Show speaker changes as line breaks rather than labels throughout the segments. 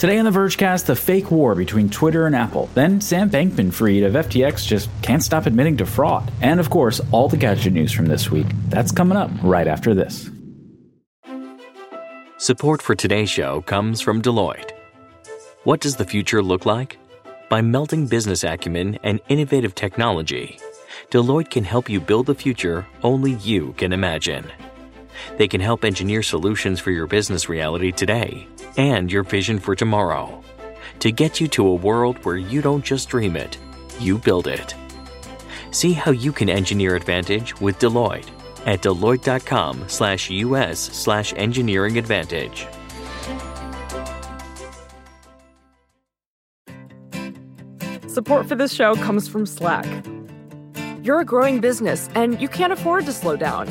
Today on the Vergecast, the fake war between Twitter and Apple. Then Sam Bankman Fried of FTX just can't stop admitting to fraud. And of course, all the gadget news from this week. That's coming up right after this.
Support for today's show comes from Deloitte. What does the future look like? By melting business acumen and innovative technology, Deloitte can help you build the future only you can imagine. They can help engineer solutions for your business reality today and your vision for tomorrow to get you to a world where you don't just dream it, you build it. See how you can engineer advantage with Deloitte at deloitte.com slash us slash engineering advantage.
Support for this show comes from Slack. You're a growing business and you can't afford to slow down.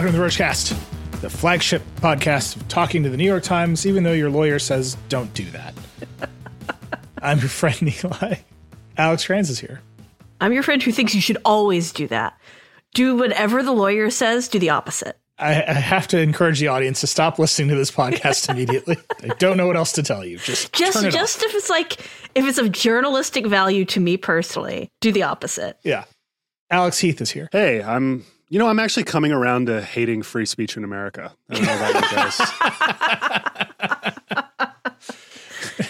Welcome to the Vergecast, the flagship podcast of talking to the New York Times, even though your lawyer says don't do that. I'm your friend Eli. Alex Cranz is here.
I'm your friend who thinks you should always do that. Do whatever the lawyer says, do the opposite.
I, I have to encourage the audience to stop listening to this podcast immediately. I don't know what else to tell you. Just
Just
turn it
just
off.
if it's like if it's of journalistic value to me personally, do the opposite.
yeah. Alex Heath is here.
Hey, I'm. You know, I'm actually coming around to hating free speech in America. I don't know about you guys.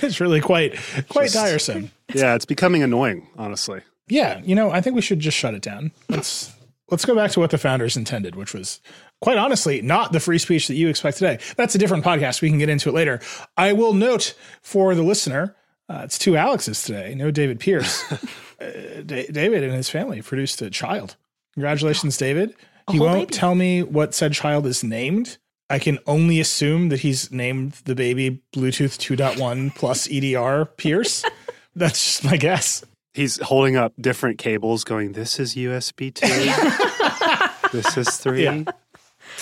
It's really quite quite tiresome.
Yeah, it's becoming annoying, honestly.
Yeah, you know, I think we should just shut it down. Let's let's go back to what the founders intended, which was quite honestly not the free speech that you expect today. That's a different podcast. We can get into it later. I will note for the listener, uh, it's two Alexes today. No David Pierce. uh, Da- David and his family produced a child. Congratulations, David. He won't
baby.
tell me what said child is named. I can only assume that he's named the baby Bluetooth 2.1 plus EDR Pierce. That's just my guess.
He's holding up different cables, going, "This is USB two. this is three.
Yeah.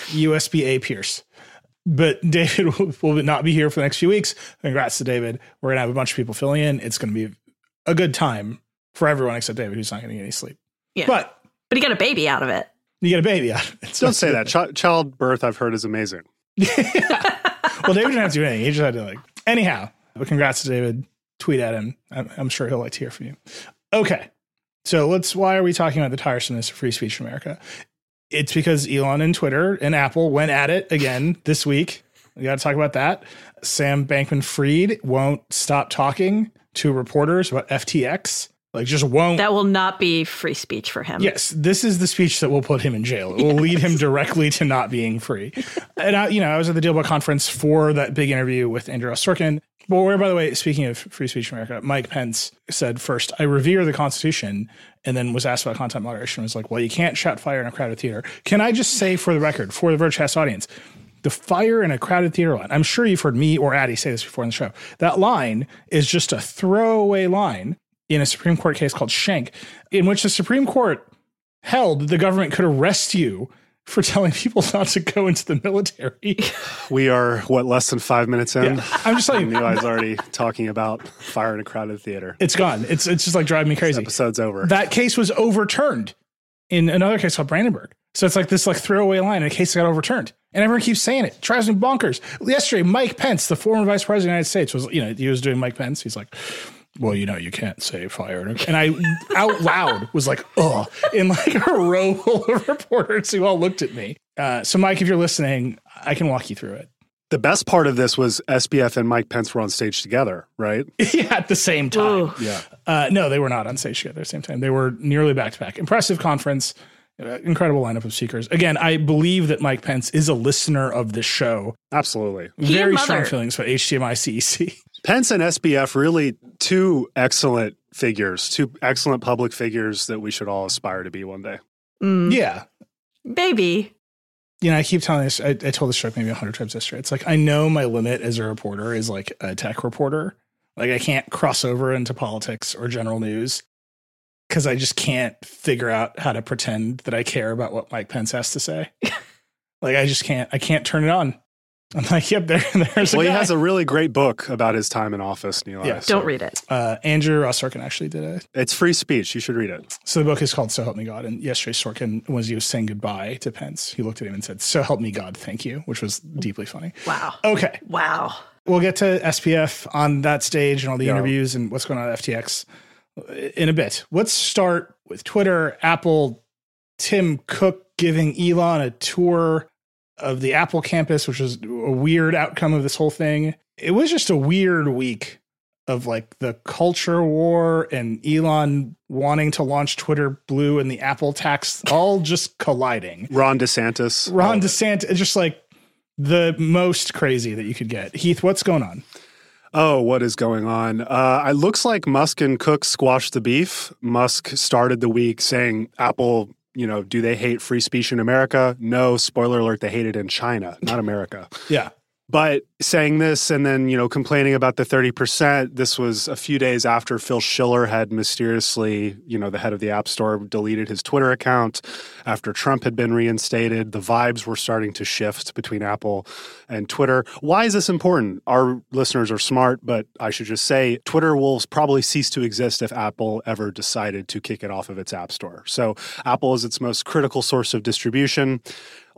USB A Pierce. But David will, will not be here for the next few weeks. Congrats to David. We're going to have a bunch of people filling in. It's going to be a good time for everyone except David, who's not going to get any sleep.
Yeah.
But
But he got a baby out of it.
you get a baby out of it. So
Don't say that. Ch- childbirth, I've heard, is amazing.
well, David didn't have to do anything. He just had to like. Anyhow, but congrats to David. Tweet at him. I'm, I'm sure he'll like to hear from you. Okay, so let's. Why are we talking about the tiresomeness of free speech in America? It's because Elon and Twitter and Apple went at it again this week. We got to talk about that. Sam Bankman Fried won't stop talking to reporters about FTX. Like, just won't.
That will not be free speech for him.
Yes, this is the speech that will put him in jail. It will lead him directly to not being free. And I, you know, I was at the DealBook conference for that big interview with Andrew Ross Sorkin. But where, by the way, speaking of free speech in America, Mike Pence said first, "I revere the Constitution," and then was asked about content moderation. Was like, "Well, you can't shout fire in a crowded theater." Can I just say, for the record, for the Vergecast audience, the fire in a crowded theater line. I'm sure you've heard me or Adi say this before in the show. That line is just a throwaway line in a Supreme Court case called Schenck, in which the Supreme Court held that the government could arrest you for telling people not to go into the military.
We are what less than five minutes in.
I'm just telling
And
you,
Eli's already talking about fire in a crowded theater.
it's gone. It's it's just like driving me crazy.
Episode's over.
That case was overturned in another case called Brandenburg. So it's like this like throwaway line in a case that got overturned. And everyone keeps saying it. it. Drives me bonkers. Yesterday, Mike Pence, the former vice president of the United States, was, you know, he was doing Mike Pence. He's like, well, you know, you can't say fire. And I out loud was like, ugh, in like a row full of reporters who all looked at me. Uh, so, Mike, if you're listening, I can walk you through it.
the best part of this was SBF and Mike Pence were on stage together, right?
yeah, at the same time.
Ooh.
Yeah.
Uh, no, they were not on stage together at the same time. They were nearly back to back. Impressive conference, uh, incredible lineup of speakers. Again, I believe that Mike Pence is a listener of this show.
Absolutely.
He
Very strong feelings about HDMI CEC.
Pence and SBF really two excellent figures, two excellent public figures that we should all aspire to be one day.
Mm,
Yeah.
Maybe.
You know, I keep telling this, I, I told this joke maybe a hundred times yesterday. It's like, I know my limit as a reporter is like a tech reporter. Like, I can't cross over into politics or general news because I just can't figure out how to pretend that I care about what Mike Pence has to say. like, I just can't, I can't turn it on. I'm like, yep, there, there's a
Well, he has a really great book about his time in office, Nilay.
Yeah.
Don't read it.
uh, Andrew Ross Sorkin actually did it.
It's free speech. You should read it.
So the book is called So Help Me God. And yesterday, Sorkin, was he was saying goodbye to Pence, he looked at him and said, So help me God, thank you, which was deeply funny.
Wow.
Okay.
Wow.
We'll get to SBF on that stage and all the
Yeah.
interviews and what's going on at FTX in a bit. Let's start with Twitter, Apple, Tim Cook giving Elon a tour of the Apple campus, which was a weird outcome of this whole thing. It was just a weird week of like the culture war and Elon wanting to launch Twitter Blue and the Apple tax all just colliding.
Ron DeSantis.
Ron DeSantis, just like the most crazy that you could get. Heath, what's going on?
Oh, what is going on? Uh, it looks like Musk and Cook squashed the beef. Musk started the week saying Apple, you know, do they hate free speech in America? No, spoiler alert, they hate it in China, not America.
Yeah.
But saying this and then, you know, complaining about the 30%, this was a few days after Phil Schiller had mysteriously, you know, the head of the App Store deleted his Twitter account, after Trump had been reinstated. The vibes were starting to shift between Apple and Twitter. Why is this important? Our listeners are smart, but I should just say Twitter will probably cease to exist if Apple ever decided to kick it off of its App Store. So Apple is its most critical source of distribution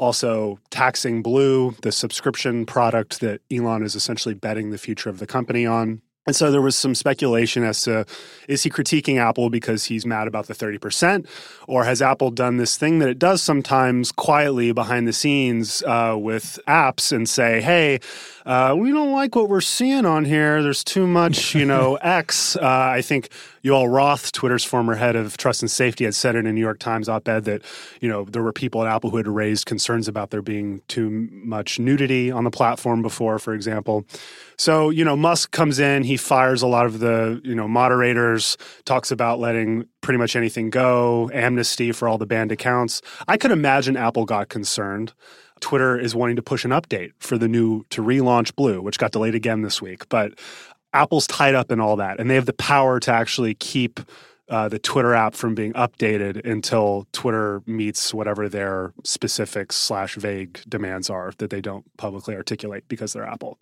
also taxing Blue, the subscription product that Elon is essentially betting the future of the company on. And so there was some speculation as to is he critiquing Apple because he's mad about the 30%? Or has Apple done this thing that it does sometimes quietly behind the scenes uh, with apps and say, hey, uh, we don't like what we're seeing on here. There's too much, you know, X. Uh, I think Yoel Roth, Twitter's former head of trust and safety, had said in a New York Times op ed that, you know, there were people at Apple who had raised concerns about there being too much nudity on the platform before, for example. So, you know, Musk comes in, he fires a lot of the, you know, moderators, talks about letting pretty much anything go, amnesty for all the banned accounts. I could imagine Apple got concerned. Twitter is wanting to push an update for the new to relaunch Blue, which got delayed again this week. But Apple's tied up in all that, and they have the power to actually keep uh, the Twitter app from being updated until Twitter meets whatever their specific slash vague demands are that they don't publicly articulate because they're Apple.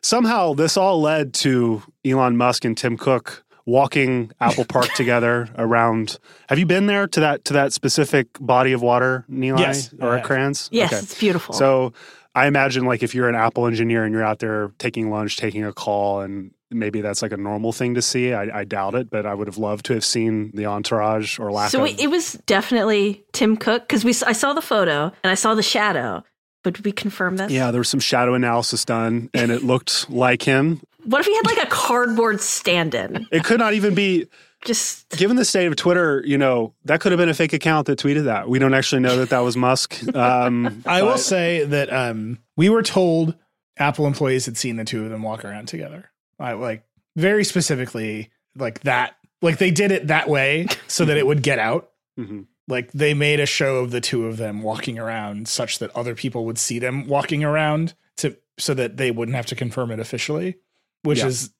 Somehow, this all led to Elon Musk and Tim Cook walking Apple Park together around. Have you been there to that to that specific body of water, Nilay?
Yes,
or
I
at
have.
Cranz?
Yes,
Okay.
it's beautiful.
So I imagine like if you're an Apple engineer and you're out there taking lunch, taking a call, and maybe that's like a normal thing to see. I, I doubt it, but I would have loved to have seen the entourage or lack
So
of.
it, was definitely Tim Cook because we I saw the photo and I saw the shadow. But did we confirm this?
yeah, there was some shadow analysis done, and it looked like him.
What if he had like a cardboard stand-in?
It could not even be.
Just
Given the state of Twitter, you know that could have been a fake account that tweeted that. We don't actually know that that was Musk. Um,
I will say that um, we were told Apple employees had seen the two of them walk around together. I like very specifically like that. Like they did it that way so that it would get out.
Mhm.
Like they made a show of the two of them walking around such that other people would see them walking around to so that they wouldn't have to confirm it officially, which
Yeah.
is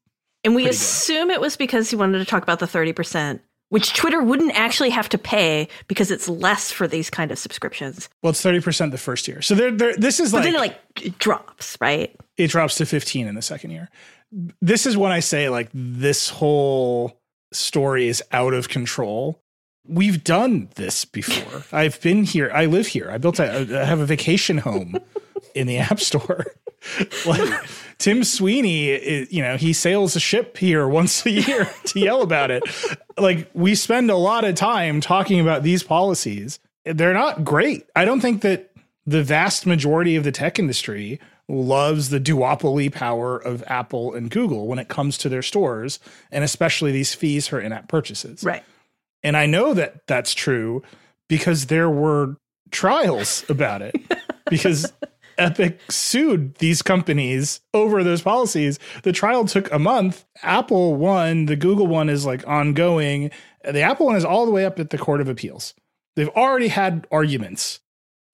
and we
Pretty good.
assume it was because he wanted to talk about the 30%, which Twitter wouldn't actually have to pay because it's less for these kind of subscriptions.
well, it's thirty percent the first year. So they're, they're this is
But
like
then it like drops, right?
it drops to 15 in the second year. This is when I say like this whole story is out of control. We've done this before. I've been here. I live here. I built a I have a vacation home in the App Store. like Tim Sweeney, i- you know, he sails a ship here once a year to yell about it. Like we spend a lot of time talking about these policies. They're not great. I don't think that the vast majority of the tech industry loves the duopoly power of Apple and Google when it comes to their stores, and especially these fees for in-app purchases.
Right.
And I know that that's true because there were trials about it. because Epic sued these companies over those policies. The trial took a month. Apple won. The Google one is like ongoing. The Apple one is all the way up at the Court of Appeals. They've already had arguments.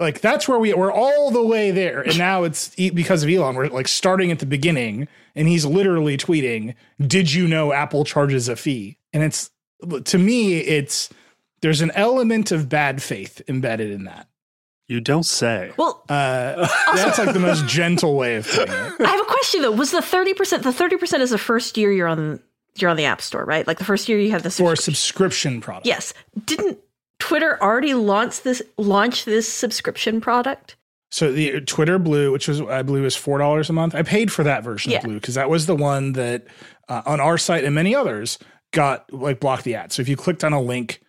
Like that's where we we're all the way there, and now it's because of Elon. We're like starting at the beginning, and he's literally tweeting, "Did you know Apple charges a fee?" And it's to me, it's there's an element of bad faith embedded in that.
You don't say.
Well,
Uh, that's like the most gentle way of putting it.
I have a question though. Was the thirty percent? The thirty percent is the first year you're on you're on the App Store, right? Like the first year you have the
For a
subscription.
subscription product.
Yes. Didn't Twitter already launch this launch this subscription product?
So the Twitter Blue, which was I believe was four dollars a month, I paid for that version
Yeah.
of Blue because that was the one that uh, on our site and many others got like blocked the ads. So if you clicked on a link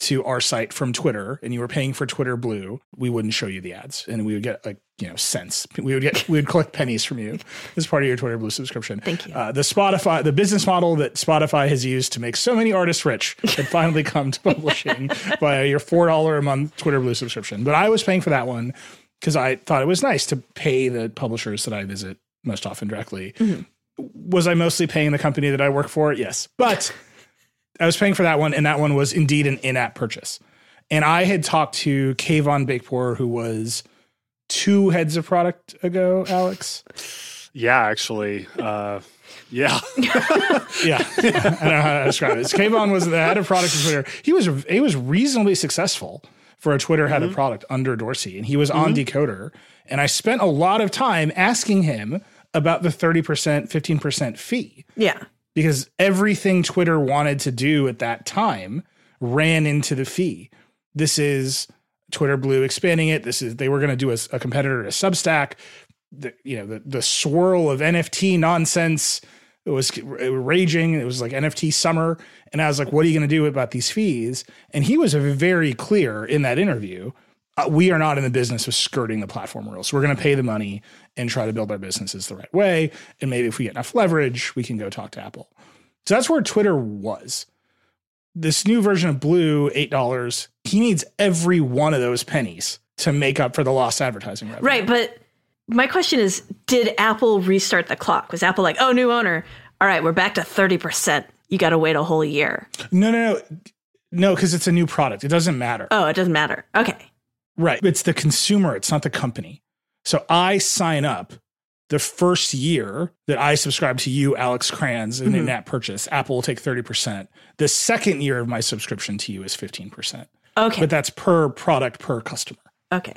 to our site from Twitter and you were paying for Twitter Blue, we wouldn't show you the ads, and we would get like you know cents. We would get we would collect pennies from you as part of your Twitter Blue subscription.
Thank you.
Uh, the Spotify, the business model that Spotify has used to make so many artists rich had finally come to publishing by your four dollar a month Twitter Blue subscription. But I was paying for that one because I thought it was nice to pay the publishers that I visit most often directly. Was I mostly paying the company that I work for? Yes, but I was paying for that one, and that one was indeed an in-app purchase. And I had talked to Kayvon Beykpour, who was two heads of product ago, Alex.
Yeah, actually. Uh, yeah.
Yeah, I don't know how to describe it. Kayvon was the head of product at Twitter. He was he was reasonably successful for a Twitter head of product under Dorsey, and he was on Decoder. And I spent a lot of time asking him about the thirty percent, fifteen percent fee
Yeah.
Because everything Twitter wanted to do at that time ran into the fee. This is Twitter Blue expanding it. This is they were going to do a, a competitor to Substack. The, you know the the swirl of NFT nonsense. It was raging. It was like NFT summer, and I was like, "What are you going to do about these fees?" And he was very clear in that interview. Uh, we are not in the business of skirting the platform rules. We're going to pay the money and try to build our businesses the right way. And maybe if we get enough leverage, we can go talk to Apple. So that's where Twitter was. This new version of Blue, $8, he needs every one of those pennies to make up for the lost advertising revenue.
Right, but my question is did Apple restart the clock? Was Apple like, "Oh, new owner. All right, we're back to 30%. You got to wait a whole year."
No, no, no. No, because it's a new product. It doesn't matter.
Oh, it doesn't matter. Okay.
Right. It's the consumer, it's not the company. So I sign up the first year that I subscribe to you, Alex Cranz, in
Mhm.
in that purchase. Apple will take 30%. The second year of my subscription to you is 15%.
Okay.
But that's per product per customer.
okay.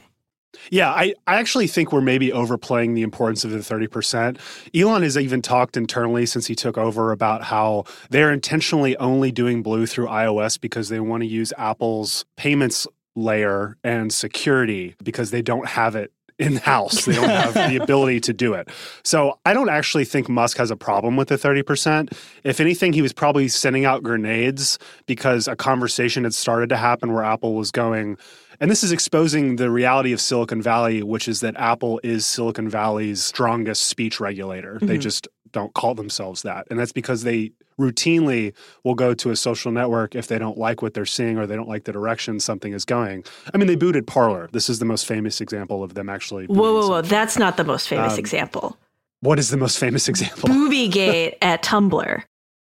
Yeah, I, I actually think we're maybe overplaying the importance of the 30%. Elon has even talked internally since he took over about how they're intentionally only doing Blue through iOS because they want to use Apple's payments layer and security because they don't have it in house. They don't have the ability to do it. So I don't actually think Musk has a problem with the 30%. If anything, he was probably sending out grenades because a conversation had started to happen where Apple was going, and this is exposing the reality of Silicon Valley, which is that Apple is Silicon Valley's strongest speech regulator. They
Mhm.
just don't call themselves that. And that's because they routinely will go to a social network if they don't like what they're seeing or they don't like the direction something is going. I mean, they booted Parler. This is the most famous example of them actually.
Whoa,
booting
whoa, whoa. That's not the most famous
Um,
example.
What is the most famous example?
Boobygate at Tumblr.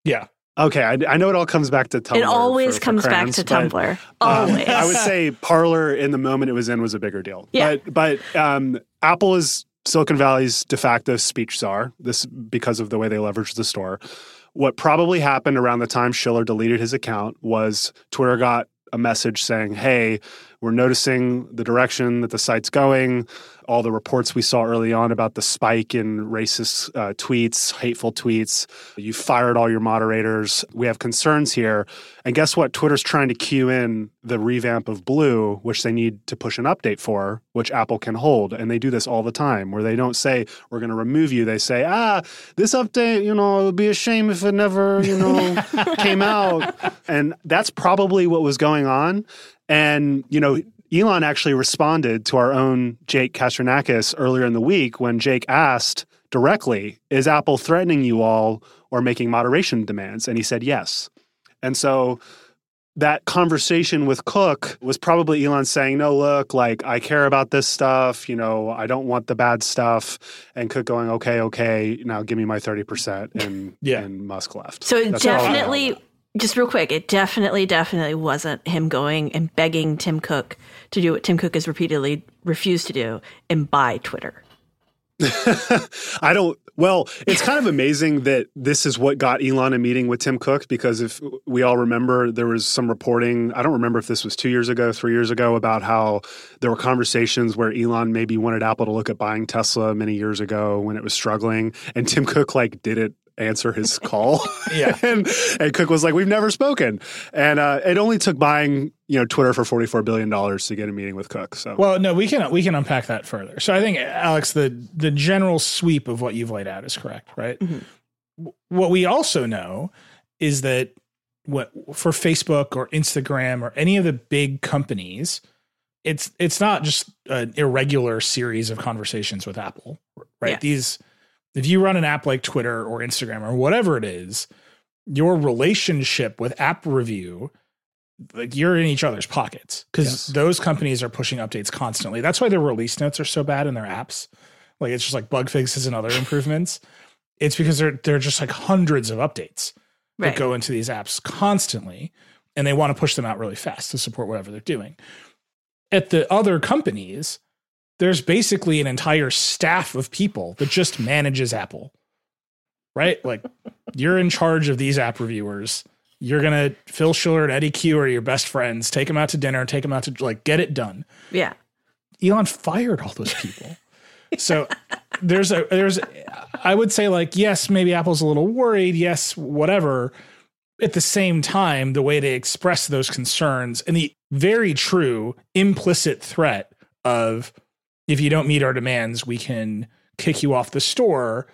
Yeah.
Okay, I, I know it all comes back to Tumblr.
it always
for- for
comes back to
but,
Tumblr.
um,
Always.
I would say Parler in the moment it was in was a bigger deal.
Yeah.
But but um, Apple is Silicon Valley's de facto speech czar. This because of the way they leverage the store. What probably happened around the time Schiller deleted his account was Twitter got a message saying, "Hey, we're noticing the direction that the site's going. All the reports we saw early on about the spike in racist uh, tweets, hateful tweets. You fired all your moderators. We have concerns here. And guess what? Twitter's trying to cue in the revamp of Blue, which they need to push an update for, which Apple can hold. And they do this all the time, where they don't say, we're going to remove you. They say, ah, this update, you know, it would be a shame if it never, you know, came out. And that's probably what was going on. And, you know, Elon actually responded to our own Jake Kastrenakes earlier in the week when Jake asked directly, Is Apple threatening you all or making moderation demands? And he said yes. And so that conversation with Cook was probably Elon saying, No, look, like I care about this stuff. You know, I don't want the bad stuff. And Cook going, Okay, okay, now give me my 30%. And,
Yeah.
and Musk left.
So it
That's all
definitely, just real quick, it definitely, definitely wasn't him going and begging Tim Cook to do what Tim Cook has repeatedly refused to do and buy Twitter.
I don't. Well, it's kind of amazing that this is what got Elon a meeting with Tim Cook because if we all remember, there was some reporting. I don't remember if this was two years ago, three years ago, about how there were conversations where Elon maybe wanted Apple to look at buying Tesla many years ago when it was struggling, and Tim Cook like didn't answer his call.
Yeah.
and, and Cook was like, "We've never spoken," and uh, it only took buying you know Twitter for forty four billion dollars to get a meeting with Cook. So
Well, no, we can we can unpack that further. So I think Alex, the the general sweep of what you've laid out is correct, right? W- What we also know is that what for Facebook or Instagram or any of the big companies, it's it's not just an irregular series of conversations with Apple, right?
Yeah.
These if you run an app like Twitter or Instagram or whatever it is, your relationship with app review like you're in each other's pockets because
Yes.
those companies are pushing updates constantly. That's why their release notes are so bad in their apps. Like it's just like bug fixes and other improvements. It's because they're they're just like hundreds of updates that go into these apps constantly, and they want to push them out really fast to support whatever they're doing. At the other companies, there's basically an entire staff of people that just manages Apple. Right? Like you're in charge of these app reviewers. You're gonna Phil Schiller and Eddy Cue are your best friends. Take them out to dinner. Take them out to like get it done.
Yeah.
Elon fired all those people. so there's a there's I would say like yes, maybe Apple's a little worried, yes, whatever. At the same time, the way they express those concerns and the very true implicit threat of if you don't meet our demands, we can kick you off the store.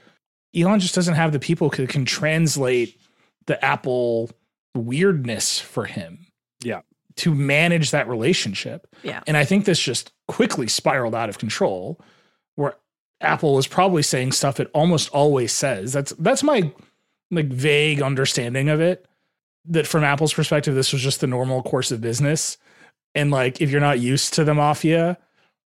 Elon just doesn't have the people who can translate the Apple weirdness for him.
Yeah.
To manage that relationship.
Yeah.
And I think this just quickly spiraled out of control where Apple was probably saying stuff it almost always says. That's that's my like vague understanding of it. That from Apple's perspective, this was just the normal course of business. And like if you're not used to the mafia,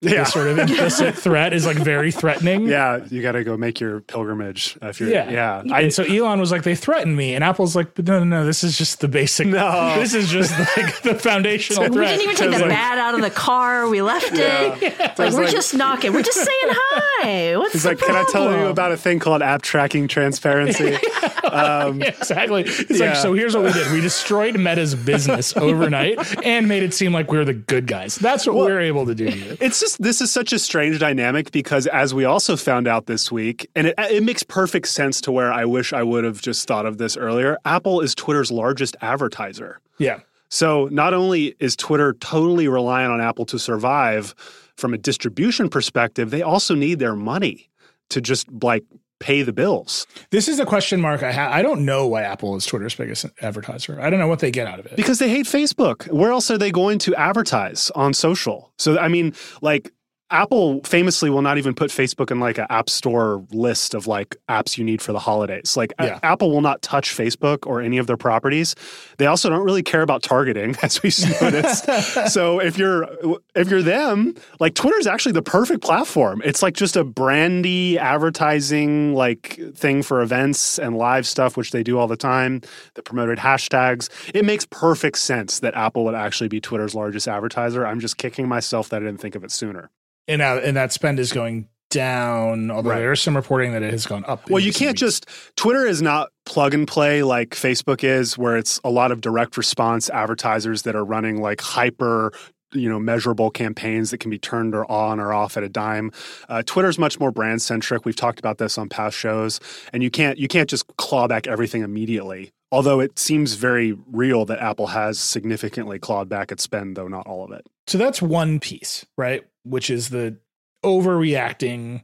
yeah,
the sort of implicit threat is like very threatening.
yeah, you got to go make your pilgrimage if you're
Yeah.
yeah.
I, and so Elon was like, they threatened me. And Apple's like, but no, no, no, this is just the basic.
No.
This is just like the foundational
We
threat.
didn't even take the
like-
bat out of the car. We left it. Like, we're
like-
just knocking. We're just saying hi. What's
He's
the
like, can I tell you about a thing called app tracking transparency? um,
exactly. It's
Yeah.
like, so here's what we did. We destroyed Meta's business overnight and made it seem like we are the good guys. That's what we are able to do here.
It's just this is such a strange dynamic because as we also found out this week, and it, it makes perfect sense to where I wish I would have just thought of this earlier. Apple is Twitter's largest advertiser.
Yeah.
So not only is Twitter totally reliant on Apple to survive from a distribution perspective, they also need their money to just like pay the bills.
This is a question mark I have. I don't know why Apple is Twitter's biggest advertiser. I don't know what they get out of it.
Because they hate Facebook. Where else are they going to advertise on social? So I mean, like Apple famously will not even put Facebook in like an app store list of like apps you need for the holidays. Like uh,
A-
Apple will not touch Facebook or any of their properties. They also don't really care about targeting, as we've noticed. so if you're if you're them, like Twitter is actually the perfect platform. It's like just a brandy advertising like thing for events and live stuff, which they do all the time. The promoted hashtags. It makes perfect sense that Apple would actually be Twitter's largest advertiser. I'm just kicking myself that I didn't think of it sooner.
And, now, and that spend is going down, although
Right.
there is some reporting that it has gone up.
Well, you can't
weeks.
just Twitter is not plug and play like Facebook is, where it's a lot of direct response advertisers that are running like hyper you know measurable campaigns that can be turned or on or off at a dime uh, twitter's much more brand centric we've talked about this on past shows and you can't you can't just claw back everything immediately although it seems very real that apple has significantly clawed back its spend though not all of it
So that's one piece, right? Which is the overreacting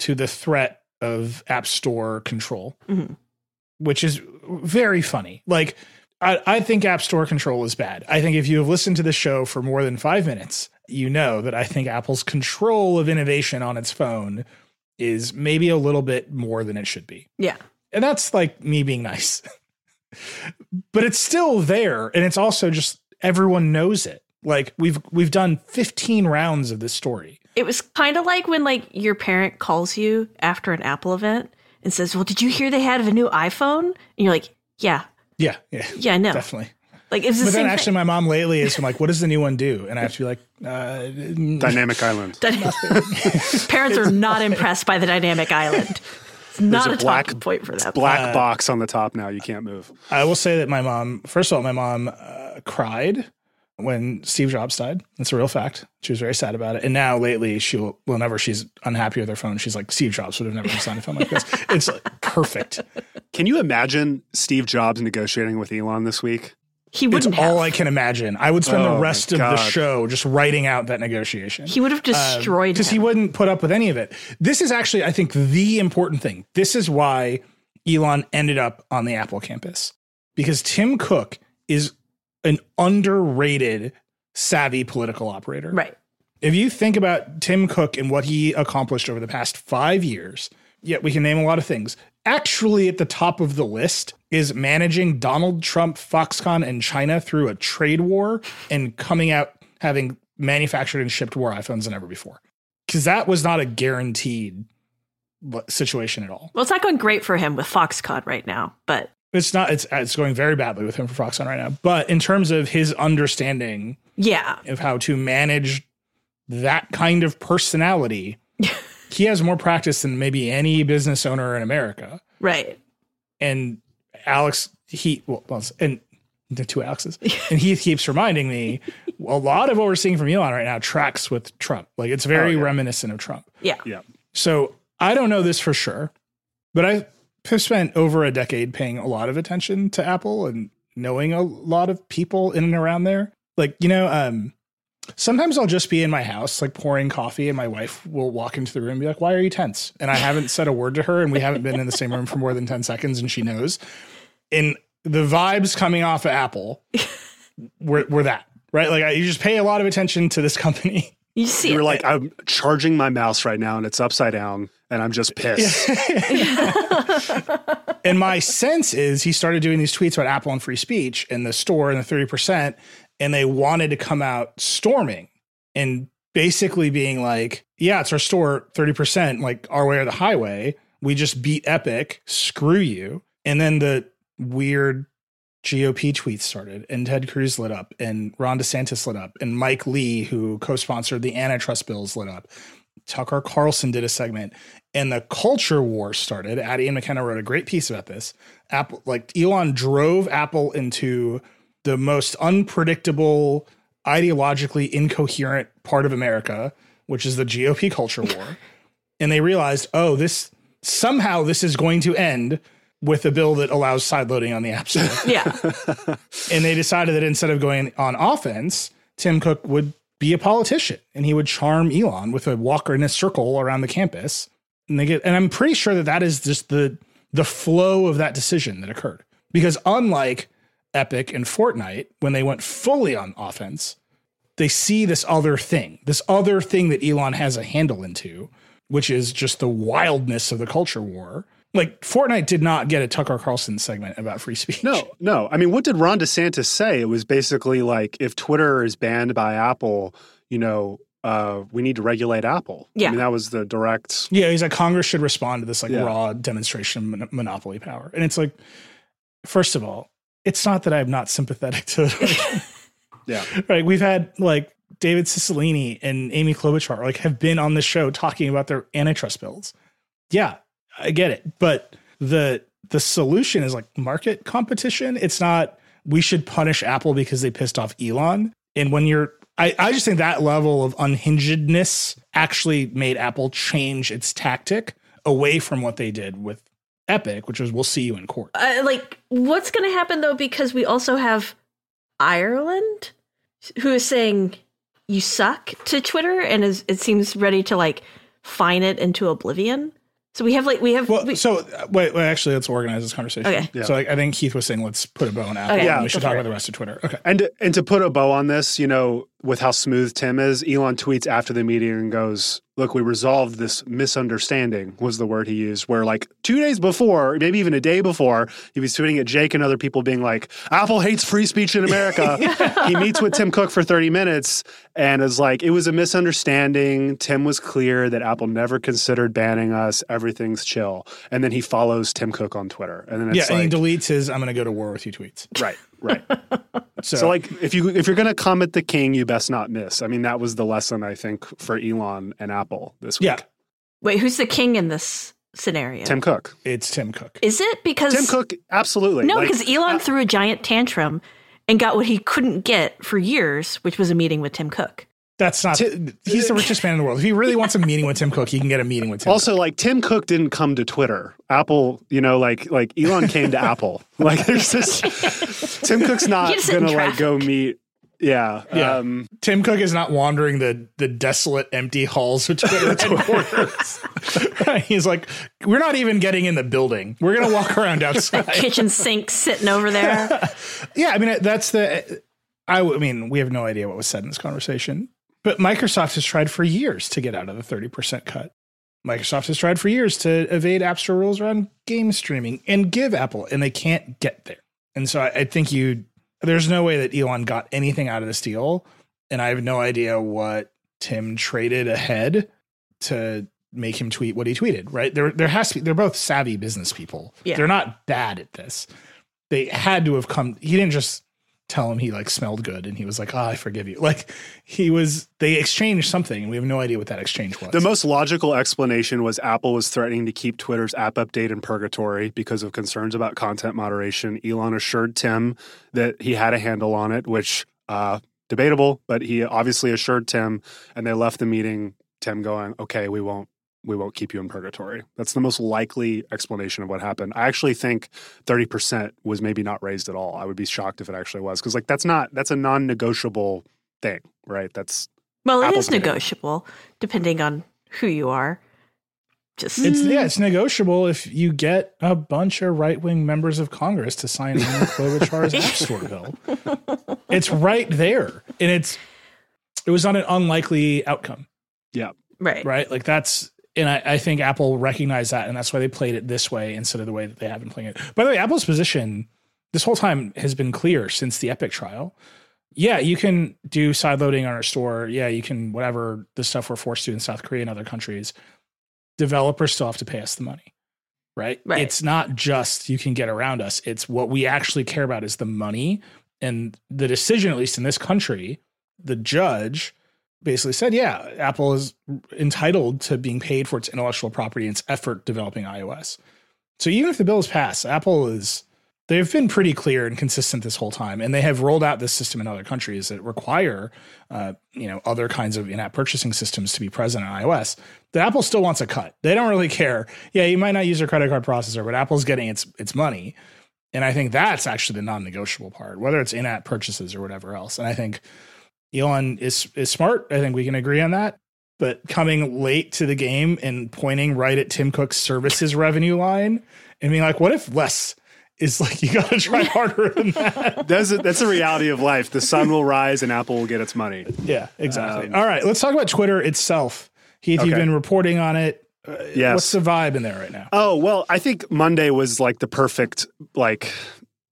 to the threat of App Store control,
Mhm.
which is very funny. Like, I, I think App Store control is bad. I think if you have listened to the show for more than five minutes, you know that I think Apple's control of innovation on its phone is maybe a little bit more than it should be.
Yeah.
And that's like me being nice. but it's still there. And it's also just everyone knows it. Like we've we've done 15 rounds of this story.
It was kind of like when like your parent calls you after an Apple event and says, "Well, did you hear they had a new iPhone?" And you're like, "Yeah,
Yeah, yeah,
yeah, I know."
definitely.
Like it's the
But
same
then
thing.
actually, my mom lately has been like, "What does the new one do?" And I have to be like, uh,
Dynamic Island.
Parents are not impressed by the dynamic island. It's not
a
a,
black-
talking point for them.
Black box on the top now. You can't move.
I will say that my mom, first of all, my mom uh, cried when Steve Jobs died. That's a real fact. She was very sad about it. And now lately, she will, whenever she's unhappy with her phone, she's like, Steve Jobs would have never designed a phone like this. It's like, perfect.
Can you imagine Steve Jobs negotiating with Elon this week?
he
It's
wouldn't
all
have.
I can imagine. I would spend
Oh
the rest of the show just writing out that negotiation.
he would have um, destroyed it.
because
him.
he wouldn't put up with any of it. This is actually, I think, the important thing. This is why Elon ended up on the Apple campus because Tim Cook is an underrated, savvy political operator.
right.
If you think about Tim Cook and what he accomplished over the past five years, yet we can name a lot of things. Actually, at the top of the list is managing Donald Trump, Foxconn, and China through a trade war and coming out having manufactured and shipped more iPhones than ever before. Because that was not a guaranteed situation at all.
Well, it's not going great for him with Foxconn right now, but
It's not. It's it's going very badly with him for Foxconn right now. But in terms of his understanding
yeah,
of how to manage that kind of personality, he has more practice than maybe any business owner in America.
right.
And Alex, he, well, well, and the two Alexes, and he keeps reminding me a lot of what we're seeing from Elon right now tracks with Trump. Like it's very oh, reminiscent of Trump.
Yeah.
Yeah.
So I don't know this for sure, but I have spent over a decade paying a lot of attention to Apple and knowing a lot of people in and around there. Like, you know, um, sometimes I'll just be in my house, like pouring coffee, and my wife will walk into the room and be like, Why are you tense? And I haven't said a word to her, and we haven't been in the same room for more than 10 seconds, and she knows. And the vibes coming off of Apple were, were that, right? Like, I, you just pay a lot of attention to this company.
You see
you're like, I'm charging my mouse right now and it's upside down and I'm just pissed.
and my sense is he started doing these tweets about Apple and free speech and the store and the 30%, and they wanted to come out storming and basically being like, yeah, it's our store, 30%, like our way or the highway. We just beat Epic, screw you. And then the weird GOP tweets started, and Ted Cruz lit up, and Ron DeSantis lit up, and Mike Lee, who co sponsored the antitrust bills, lit up. Tucker Carlson did a segment, and the culture war started. Adi and Makena wrote a great piece about this. Apple, like Elon, drove Apple into the most unpredictable, ideologically incoherent part of America, which is the GOP culture war. and they realized, oh, this somehow this is going to end with a bill that allows sideloading on the App Store.
yeah.
and they decided that instead of going on offense, Tim Cook would be a politician and he would charm Elon with a walker in a circle around the campus. And they get, and I'm pretty sure that that is just the the flow of that decision that occurred. Because unlike Epic and Fortnite, when they went fully on offense, they see this other thing, this other thing that Elon has a handle into, which is just the wildness of the culture war. Like Fortnite did not get a Tucker Carlson segment about free speech.
No, no. I mean, what did Ron DeSantis say? It was basically like if Twitter is banned by Apple, you know, uh, we need to regulate Apple.
Yeah.
I mean, that was the direct.
Yeah, he's like Congress should respond to this like
Yeah.
raw demonstration of mon- monopoly power. And it's like, first of all, it's not that I'm not sympathetic to it.
Yeah.
right. We've had like David Cicilline and Amy Klobuchar like have been on the show talking about their antitrust bills. Yeah, I get it. But the the solution is like market competition. It's not we should punish Apple because they pissed off Elon. And when you're I, I just think that level of unhingedness actually made Apple change its tactic away from what they did with Epic, which was we'll see you in court.
Uh, like, what's going to happen though? Because we also have Ireland, who is saying you suck to Twitter, and is it seems ready to like fine it into oblivion. So we have like we have
Well,
we,
so uh, wait, wait, actually, let's organize this conversation.
Okay.
Yeah.
So like, I think Heath was saying, let's put a bow on Apple.
Okay,
and we should talk
it.
about the rest of Twitter. Okay.
And to, and to put a bow on this, you know, with how smooth Tim is, Elon tweets after the meeting and goes, Look, we resolved this misunderstanding, was the word he used, where like two days before, maybe even a day before, he was tweeting at Jake and other people being like, Apple hates free speech in America. he meets with Tim Cook for 30 minutes and is like, It was a misunderstanding. Tim was clear that Apple never considered banning us. Everything's chill. And then he follows Tim Cook on Twitter. And then it's
yeah,
like,
and he deletes his "I'm going to go to war with you" tweets.
right, right.
So,
So like if you if you're gonna come at the king, you best not miss. I mean, that was the lesson I think for Elon and Apple this week.
yeah,
Wait, who's the king in this scenario?
Tim Cook.
it's Tim Cook.
Is it because
Tim Cook, absolutely.
No,
Like,
because Elon uh, threw a giant tantrum and got what he couldn't get for years, which was a meeting with Tim Cook.
That's not. he's the richest man in the world. If he really wants a meeting with Tim Cook, he can get a meeting with Tim.
also like Tim Cook didn't come to Twitter. Apple, you know, like like Elon came to Apple. Like there's this Tim Cook's not
He just sit in
gonna like go meet. Yeah.
Yeah.
Um,
Tim Cook is not wandering the the desolate, empty halls of Twitter headquarters. He's like, we're not even getting in the building. We're gonna walk around outside.
Kitchen sink sitting over there.
yeah, I mean that's the. I, w- I mean, we have no idea what was said in this conversation, but Microsoft has tried for years to get out of the thirty percent cut. Microsoft has tried for years to evade App Store rules around game streaming and give Apple, and they can't get there. And so I, I think you, there's no way that Elon got anything out of this deal, and I have no idea what Tim traded ahead to make him tweet what he tweeted. Right there, there has to be. They're both savvy business people.
Yeah.
They're not bad at this. They had to have come. He didn't just tell him he like smelled good and he was like, "Oh, I forgive you." Like he was. They exchanged something, and we have no idea what that exchange was.
the most logical explanation was Apple was threatening to keep Twitter's app update in purgatory because of concerns about content moderation. Elon assured Tim that he had a handle on it, which uh, debatable, but he obviously assured Tim, and they left the meeting. Tim going, "Okay, we won't." We won't keep you in purgatory. That's the most likely explanation of what happened. I actually think 30% was maybe not raised at all. I would be shocked if it actually was because like that's not that's a non-negotiable thing, right? That's
Well, it
Apple's
is negotiable depending on who you are. Just
It's yeah, it's negotiable if you get a bunch of right wing members of Congress to sign in Klobuchar's App Store bill. It's right there, and it's it was not an unlikely outcome,
yeah.
right.
right? Like that's, and I, I think Apple recognized that, and that's why they played it this way instead of the way that they have been playing it. By the way, Apple's position this whole time has been clear since the Epic trial. Yeah, you can do sideloading on our store. Yeah, you can whatever the stuff we're forced to in South Korea and other countries. Developers still have to pay us the money, right?
Right.
It's not just you can get around us. It's what we actually care about is the money and the decision. At least in this country, the judge basically said, "Yeah, Apple is entitled to being paid for its intellectual property and its effort developing iOS." So even if the bill is passed, Apple is they've been pretty clear and consistent this whole time, and they have rolled out this system in other countries that require, uh, you know, other kinds of in-app purchasing systems to be present on iOS. The Apple still wants a cut. They don't really care. Yeah, you might not use your credit card processor, but Apple's getting its its money, and I think that's actually the non-negotiable part, whether it's in-app purchases or whatever else. And I think Elon is is smart. I think we can agree on that. But coming late to the game and pointing right at Tim Cook's services revenue line and being like, what if less is like you got to try harder than that?
That's a, that's a reality of life. The sun will rise and Apple will get its money.
yeah, exactly. All right, let's talk about Twitter itself. Heath, you've been reporting on it. Uh,
Yes.
What's the vibe in there right now?
Oh, well, I think Monday was like the perfect, like,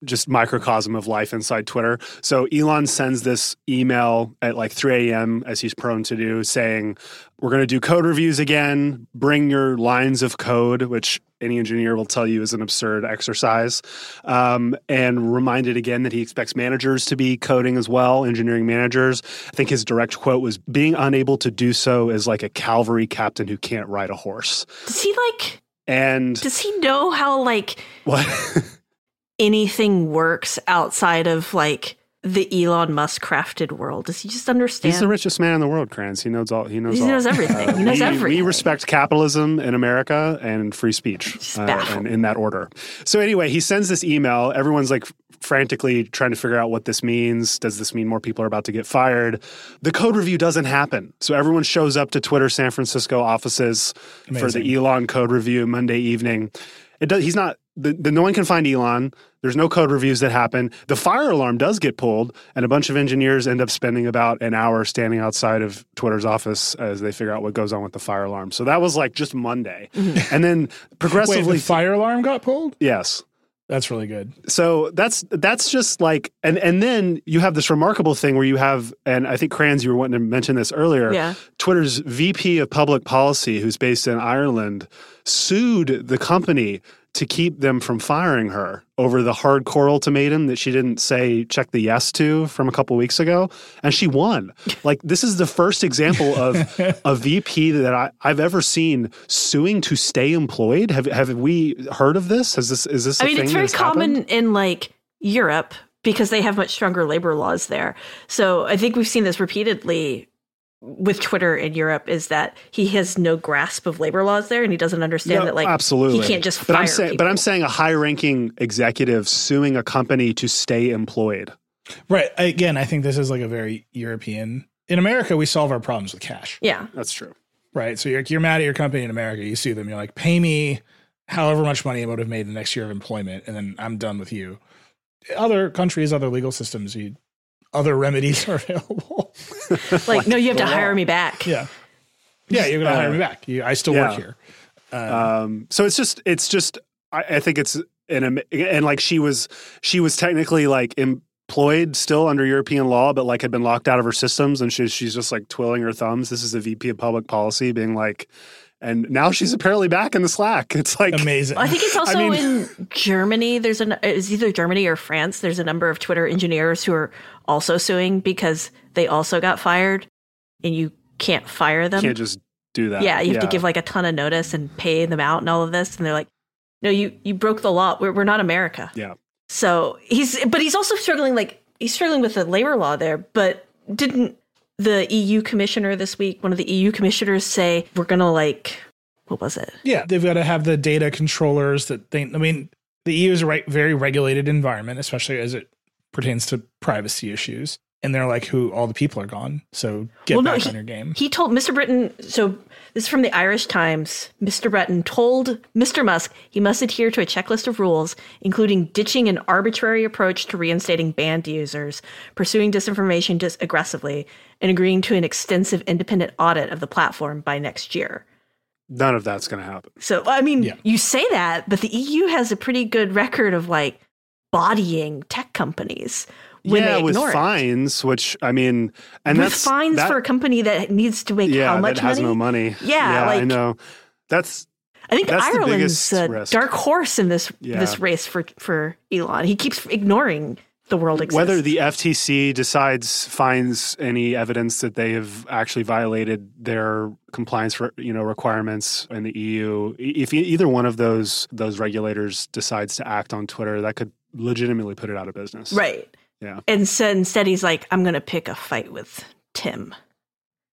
just microcosm of life inside Twitter. So Elon sends this email at like 3 a.m., as he's prone to do, saying, We're going to do code reviews again. Bring your lines of code, which any engineer will tell you is an absurd exercise. Um, and reminded again that he expects managers to be coding as well, engineering managers. I think his direct quote was, Being unable to do so is like a cavalry captain who can't ride a horse.
Does he like
And
does he know how like
what?
anything works outside of like the Elon Musk crafted world? Does he just understand?
He's the richest man in the world, Cranz. He knows all. He knows.
He
all.
knows everything. He knows
we,
everything.
We respect capitalism in America and free speech, uh, and in that order. So anyway, he sends this email. Everyone's like frantically trying to figure out what this means. Does this mean more people are about to get fired? The code review doesn't happen. So everyone shows up to Twitter San Francisco offices for the Elon code review Monday evening. It does, he's not the, the no one can find Elon. There's no code reviews that happen. The fire alarm does get pulled, and a bunch of engineers end up spending about an hour standing outside of Twitter's office as they figure out what goes on with the fire alarm. So that was like just Monday, mm-hmm. and then
Wait,
progressively,
the fire alarm got pulled?
yes.
That's really good.
So that's that's just like, and and then you have this remarkable thing where you have, and I think Cranz, you were wanting to mention this earlier.
Yeah.
Twitter's VP of Public Policy, who's based in Ireland, sued the company to keep them from firing her over the hardcore ultimatum that she didn't say check the yes to from a couple weeks ago. And she won. Like, this is the first example of a VP that I, I've ever seen suing to stay employed. Have, have we heard of this? Has this, is this
I mean, it's very common
happened?
in like Europe because they have much stronger labor laws there. So I think we've seen this repeatedly with Twitter in Europe is that he has no grasp of labor laws there and he doesn't understand
No,
that like
absolutely
he can't just
but
fire
I'm saying,
people.
but I'm saying a high-ranking executive suing a company to stay employed.
Right. Again, I think this is like a very European. In America, we solve our problems with cash.
yeah.
That's true.
Right. So you're, you're mad at your company in America. You sue them. You're like, pay me however much money I would have made the next year of employment, and then I'm done with you. Other countries, other legal systems, you, other remedies are available.
Like, no, you have to hire me back.
yeah. Yeah, you're gonna hire me back. You, I still work here.
Um, so it's just, it's just, I, I think it's an, and like she was, she was technically like employed still under European law, but like had been locked out of her systems, and she's she's just like twirling her thumbs. This is the VP of Public Policy being like, and now she's apparently back in the Slack. It's like
Amazing.
I think it's also
mean-
in Germany. There's an it's either Germany or France. There's a number of Twitter engineers who are also suing because they also got fired, and you can't fire them.
can't just do that.
yeah, you have to give like a ton of notice and pay them out and all of this. And they're like, "No, you you broke the law. We're we're not America."
yeah.
So he's but he's also struggling like he's struggling with the labor law there. But didn't the EU commissioner this week, one of the EU commissioners, say we're gonna like what was it?
Yeah, they've got to have the data controllers that they. I mean, the EU is a right, very regulated environment, especially as it pertains to privacy issues. And they're like, "Who? All the people are gone. So get
Well, no,
back
he-
on your game."
He told Mr. Breton, so this is from the Irish Times. Mr. Breton told Mr. Musk he must adhere to a checklist of rules, including ditching an arbitrary approach to reinstating banned users, pursuing disinformation dis- aggressively, and agreeing to an extensive independent audit of the platform by next year.
None of that's going to happen.
So, I mean,
Yeah.
you say that, but the EU has a pretty good record of like bodying tech companies when
yeah,
they
with
it.
fines, which I mean, and
with
that's
fines
that-
for a company that needs to make
yeah
how much
that has
money?
no money.
Yeah,
I
like-
know. That's
I think
That's
Ireland's
risk.
dark horse in this
Yeah.
this race for for Elon. He keeps ignoring the world exists.
whether the FTC decides finds any evidence that they have actually violated their compliance for, you know requirements in the EU. If either one of those those regulators decides to act on Twitter, that could legitimately put it out of business.
right,
Yeah.
and so instead he's like, I'm going to pick a fight with Tim.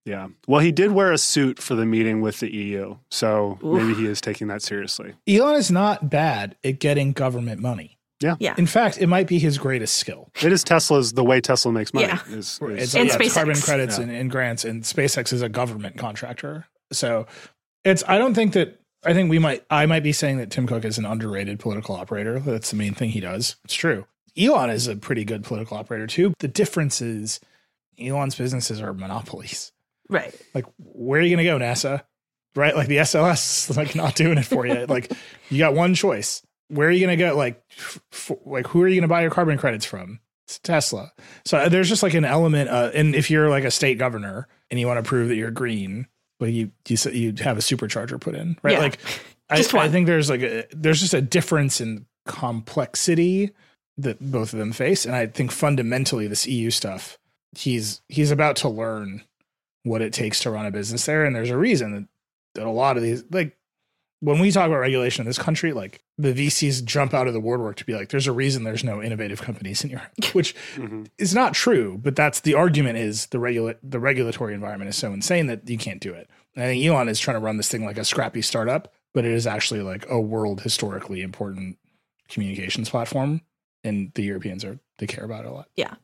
Yeah. Well, he did wear a suit for the meeting with the EU, so
Oof.
maybe he is taking that seriously.
Elon is not bad at getting government money.
Yeah, yeah.
In fact, it might be his greatest skill.
It is Tesla's the way Tesla makes money.
Yeah.
Is,
It's,
is
And
yeah,
SpaceX.
carbon credits
Yeah.
and, and grants, and SpaceX is a government contractor. So it's. I don't think that. I think we might. I might be saying that Tim Cook is an underrated political operator. That's the main thing he does. It's true. Elon is a pretty good political operator too. The difference is, Elon's businesses are monopolies.
right.
Like, where are you going to go, NASA? Right? Like the SLS is like not doing it for you. like, you got one choice. Where are you going to go? Like, f- like who are you going to buy your carbon credits from? It's Tesla. So uh, there's just like an element. Uh, and if you're like a state governor and you want to prove that you're green, well, you you you have a supercharger put in, right?
Yeah.
Like, I,
Just
I think there's like a there's just a difference in complexity that both of them face, and I think fundamentally this EU stuff, he's he's about to learn what it takes to run a business there, and there's a reason that, that a lot of these like when we talk about regulation in this country, like the VCs jump out of the woodwork to be like, there's a reason there's no innovative companies in Europe, which
Mhm.
is not true. But that's the argument is the regula- the regulatory environment is so insane that you can't do it. And I think Elon is trying to run this thing like a scrappy startup, but it is actually like a world historically important communications platform. And the Europeans are they care about it a lot.
Yeah.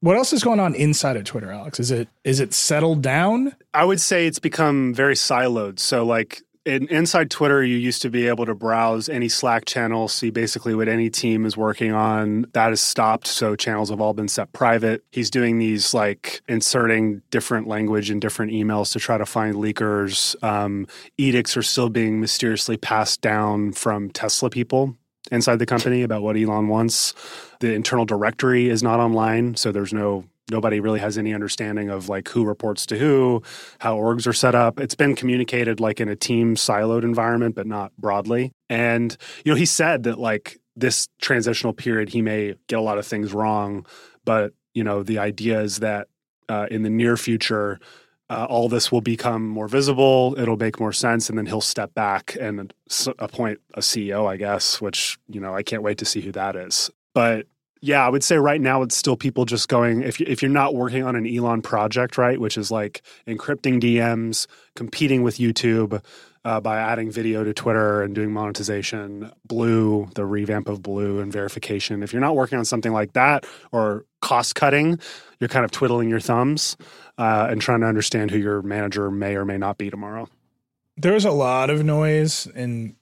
What else is going on inside of Twitter, Alex? Is it is it settled down?
I would say it's become very siloed. So, like, in, inside Twitter, you used to be able to browse any Slack channel, see basically what any team is working on. That has stopped. So channels have all been set private. He's doing these like inserting different language in different emails to try to find leakers. Um, edicts are still being mysteriously passed down from Tesla people inside the company about what Elon wants. The internal directory is not online, so there's no nobody really has any understanding of like who reports to who, how orgs are set up. It's been communicated like in a team siloed environment, but not broadly. And you know, he said that like this transitional period, he may get a lot of things wrong, but you know, the idea is that uh, in the near future. Uh, all this will become more visible. It'll make more sense, and then he'll step back and appoint a CEO, I guess. Which you know, I can't wait to see who that is. But yeah, I would say right now it's still people just going if if you're not working on an Elon project, right, which is like encrypting DMs, competing with YouTube uh, by adding video to Twitter and doing monetization, Blue, the revamp of Blue and verification. If you're not working on something like that or cost cutting, you're kind of twiddling your thumbs uh, and trying to understand who your manager may or may not be tomorrow.
There was a lot of noise in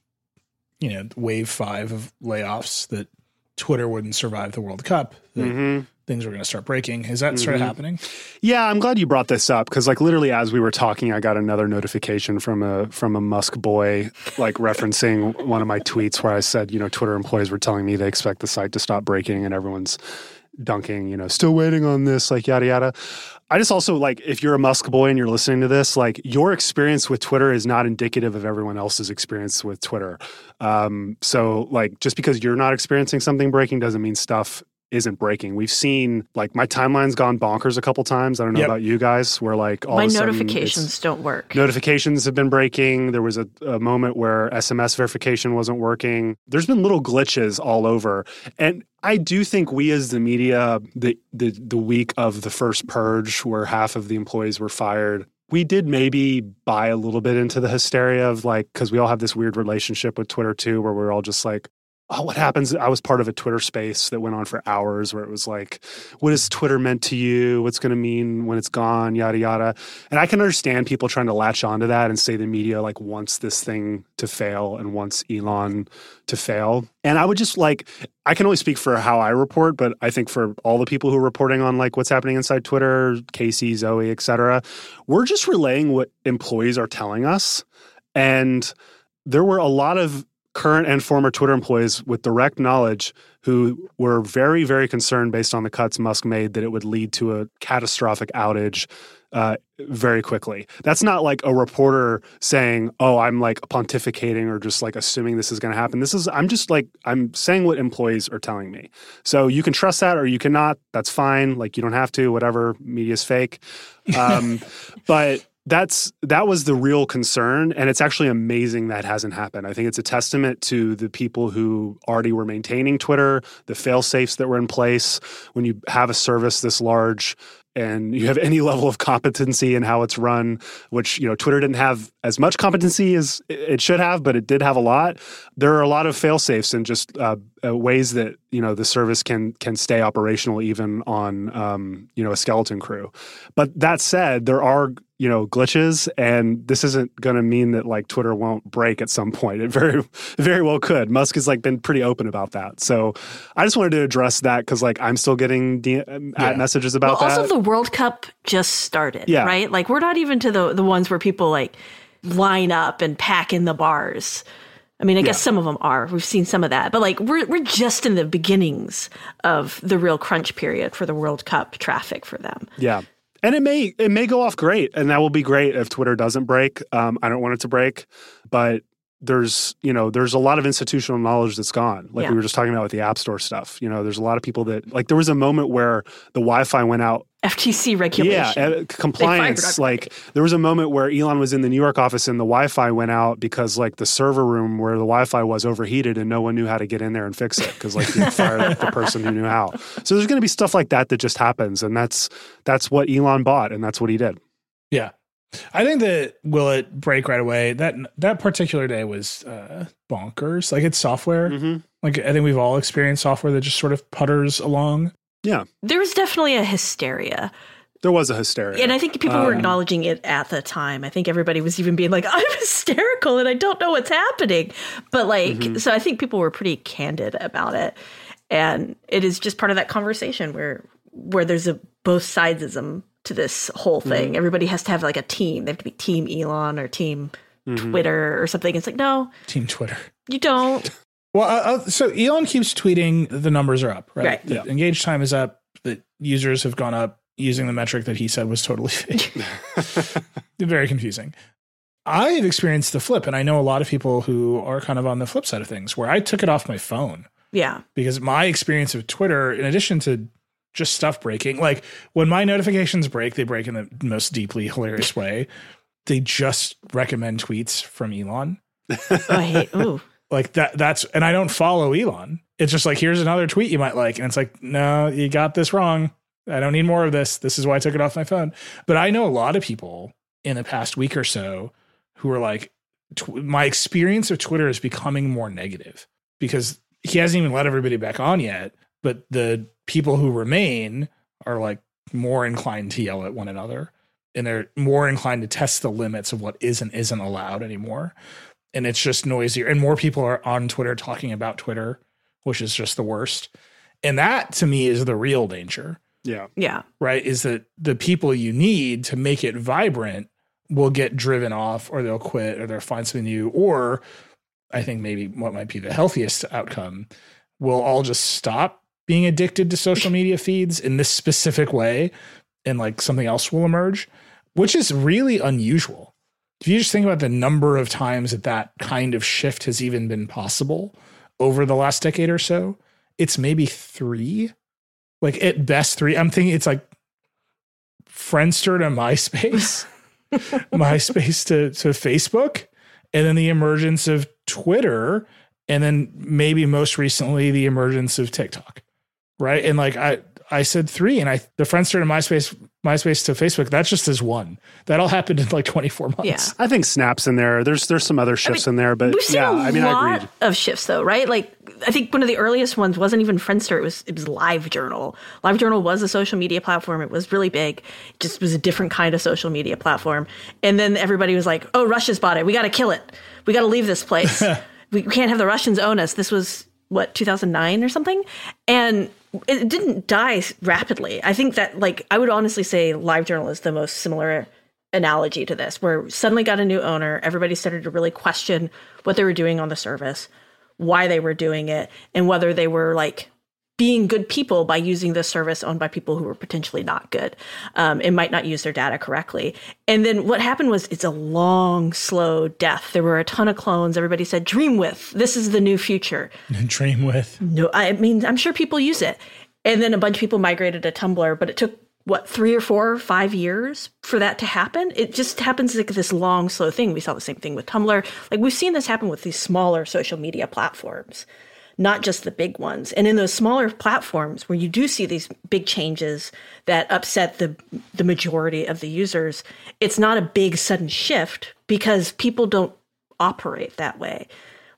you know wave five of layoffs that Twitter wouldn't survive the World Cup. Mm-hmm. Things were going to start breaking. Is that mm-hmm. started happening?
Yeah, I'm glad you brought this up because, like, literally as we were talking, I got another notification from a from a Musk boy, like referencing one of my tweets where I said, you know, Twitter employees were telling me they expect the site to stop breaking, and everyone's dunking, you know, still waiting on this, like yada yada. I just also like if you're a Musk boy and you're listening to this, like your experience with Twitter is not indicative of everyone else's experience with Twitter. Um, so like just because you're not experiencing something breaking doesn't mean stuff isn't breaking. We've seen like my timeline's gone bonkers a couple times. I don't know yep. about you guys, where like
all my notifications don't work.
Notifications have been breaking. There was a, a, moment where SMS verification wasn't working. There's been little glitches all over, and I do think we as the media, the the the week of the first purge, where half of the employees were fired. We did maybe buy a little bit into the hysteria of like, because we all have this weird relationship with Twitter too, where we're all just like, oh, what happens? I was part of a Twitter space that went on for hours where it was like, what is Twitter meant to you? What's going to mean when it's gone? Yada, yada. And I can understand people trying to latch onto that and say the media like wants this thing to fail and wants Elon to fail. And I would just like, I can only speak for how I report, but I think for all the people who are reporting on like what's happening inside Twitter, Casey, Zoe, et cetera, we're just relaying what employees are telling us. And there were a lot of current and former Twitter employees with direct knowledge who were very, very concerned based on the cuts Musk made that it would lead to a catastrophic outage uh, very quickly. That's not like a reporter saying, "Oh, I'm like pontificating or just like assuming this is going to happen." This is I'm just like I'm saying what employees are telling me. So you can trust that or you cannot. That's fine. Like you don't have to. Whatever. Media's fake. Um, but that's that was the real concern and it's actually amazing that hasn't happened i think it's a testament to the people who already were maintaining twitter the fail safes that were in place when you have a service this large and you have any level of competency in how it's run, which you know Twitter didn't have as much competency as it should have, but it did have a lot. There are a lot of fail safes and just uh, uh, ways that you know the service can can stay operational even on um, you know a skeleton crew. But that said, there are you know glitches and this isn't going to mean that like twitter won't break at some point it very very well could musk has like been pretty open about that so i just wanted to address that because like i'm still getting D- um, yeah. messages about
well,
that
also the world cup just started yeah. right like we're not even to the the ones where people like line up and pack in the bars I mean, I guess some of them are. We've seen some of that, but like we're we're just in the beginnings of the real crunch period for the World Cup traffic for them.
Yeah, and it may it may go off great, and that will be great if Twitter doesn't break. Um, I don't want it to break, but there's you know there's a lot of institutional knowledge that's gone like yeah. we were just talking about with the app store stuff you know there's a lot of people that like there was a moment where the wi-fi went out
ftc regulation
yeah uh, compliance like there was a moment where elon was in the new york office and the wi-fi went out because like the server room where the wi-fi was overheated and no one knew how to get in there and fix it because like you fired the person who knew how so there's going to be stuff like that that just happens and that's that's what elon bought and that's what he did
yeah I think that will it break right away? That that particular day was uh, bonkers. Like it's software. Mm-hmm. Like I think we've all experienced software that just sort of putters along.
Yeah,
there was definitely a hysteria
There was a hysteria.
And I think people were
Um,
acknowledging it at the time. I think everybody was even being like, I'm hysterical and I don't know what's happening. But like,
Mm-hmm.
so I think people were pretty candid about it. And it is just part of that conversation where where there's a both sidesism to this whole
Mm-hmm.
thing. Everybody has to have like a team. They have to be team Elon or team
Mm-hmm.
Twitter or something. It's like, no,
Team Twitter.
you don't.
Well, so Elon keeps tweeting the numbers are up, right?
Right.
The
Yeah.
engaged time is up. The users have gone up using the metric that he said was totally fake. Very confusing. I've experienced the flip, and I know a lot of people who are kind of on the flip side of things, where I took it off my phone
Yeah.
because my experience of Twitter, in addition to just stuff breaking, like when my notifications break, they break in the most deeply hilarious way. They just recommend tweets from Elon
Oh, I hate, ooh.
Like that that's and i don't follow elon. It's just like here's another tweet you might like. And it's like no you got this wrong. I don't need more of this. This is why i took it off my phone. But i know a lot of people in the past week or so who are like tw- my experience of twitter is becoming more negative because he hasn't even let everybody back on yet. But the people who remain are like more inclined to yell at one another and they're more inclined to test the limits of what is and isn't allowed anymore and it's just noisier. And more people are on twitter talking about twitter which is just the worst. And that to me is the real danger.
Yeah.
Yeah.
right? Is that the people you need to make it vibrant will get driven off or they'll quit or they'll find something new. Or i think maybe what might be the healthiest outcome will all just stop being addicted to social media feeds in this specific way. And like something else will emerge which is really unusual if you just think about the number of times that that kind of shift has even been possible over the last decade or so it's maybe three. Like at best three. I'm thinking it's like friendster to myspace myspace to, to facebook and then the emergence of twitter and then maybe most recently the emergence of tiktok right? And like i i said three and i the friendster to myspace myspace to facebook that's just as one that all happened in like 24 months
Yeah.
I think Snaps in there. There's there's some other shifts in there, but
We've seen
yeah,
a
I mean, I
lot of shifts though, right? Like I think one of the earliest ones wasn't even Friendster. It was it was LiveJournal. LiveJournal was a social media platform. It was really big. It just was a different kind of social media platform. And then everybody was like, "Oh, Russia's bought it. We got to kill it. We got to leave this place. we can't have the Russians own us." This was what 2009 or something, and it didn't die rapidly. I think that like I would honestly say LiveJournal is the most similar analogy to this, where suddenly got a new owner, everybody started to really question what they were doing on the service, why they were doing it, and whether they were like being good people by using this service owned by people who were potentially not good um, and might not use their data correctly. And then what happened was it's a long, slow death. There were a ton of clones. Everybody said, Dreamwidth, this is the new future.
Dreamwidth
No, I mean, I'm sure people use it. And then a bunch of people migrated to Tumblr, but it took what three or four or five years for that to happen. It just happens like this long, slow thing. We saw the same thing with Tumblr. Like we've seen this happen with these smaller social media platforms, not just the big ones. And in those smaller platforms where you do see these big changes that upset the the majority of the users, it's not a big sudden shift because people don't operate that way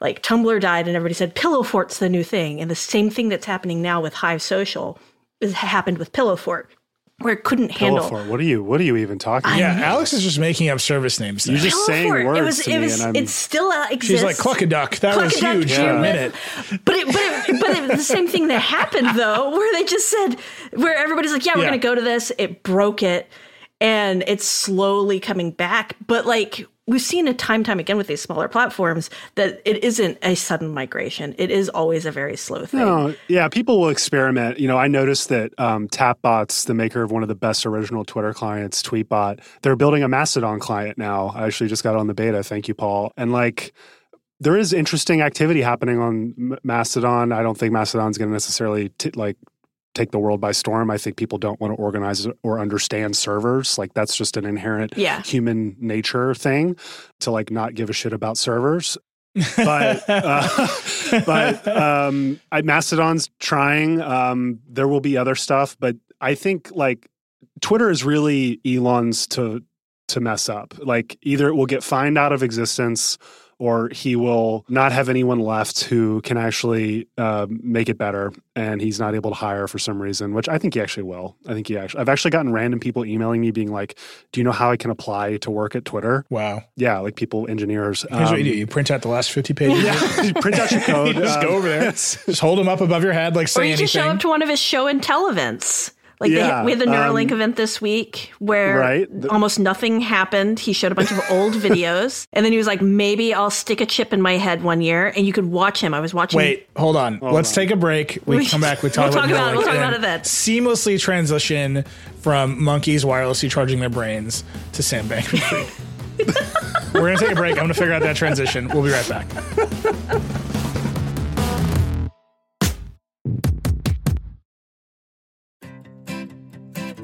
like Tumblr died and everybody said Pillow Fort's the new thing. And the same thing that's happening now with Hive Social is happened with Pillow Fort, where it couldn't handle.
Pillowfort. What are you? What are you even talking?
yeah
about?
alex is just making up service names now.
You're just
Pillow
saying words
it was,
to
it
me,
was,
and I'm.
it still uh, exists.
she's like cluck a duck that was
Cluck-a-duck
huge for
Yeah.
a minute
But it, but it, but it the same thing that happened though, where they just said, where everybody's like, yeah, we're
Yeah.
going to go to this. It broke it, and it's slowly coming back. But like we've seen it time time again with these smaller platforms that it isn't a sudden migration. It is always a very slow thing.
No, yeah, people will experiment. You know, I noticed that um, Tapbots, the maker of one of the best original Twitter clients, Tweetbot, they're building a Mastodon client now. I actually just got on the beta. Thank you, Paul. And like, there is interesting activity happening on Mastodon. I don't think Mastodon's going to necessarily t- like take the world by storm. I think people don't want to organize or understand servers. Like that's just an inherent
Yeah.
human nature thing to like not give a shit about servers. but uh, but um, I, Mastodon's trying. Um, there will be other stuff, but I think like Twitter is really Elon's to to mess up. Like either it will get fined out of existence, or he will not have anyone left who can actually uh, make it better, and he's not able to hire for some reason. Which I think he actually will. I think he actually. I've actually gotten random people emailing me being like, "Do you know how I can apply to work at Twitter?"
Wow.
Yeah, like people, engineers.
Here's what you do:
Um,
you print out the last fifty pages.
yeah, print out your code.
You just
um,
go over there, just hold them up above your head, like
Or
say
you
anything.
just show up to one of his show and tell events. Like
Yeah,
they, we had the Neuralink
um,
event this week where
Right. The-
almost nothing happened. He showed a bunch of old videos and then he was like, maybe I'll stick a chip in my head one year and you could watch him. I was watching.
Wait, hold on. Let's take a break. We
We-
come back. We talk
we'll
about
talk about it. We'll talk about it then.
Seamlessly transition from monkeys wirelessly charging their brains to Sam Bankman-Fried. We're gonna take a break. I'm gonna figure out that transition. We'll be right back.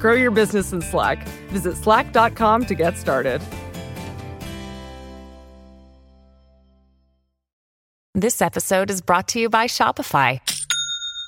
Grow your business in Slack. Visit slack.com to get started.
This episode is brought to you by Shopify.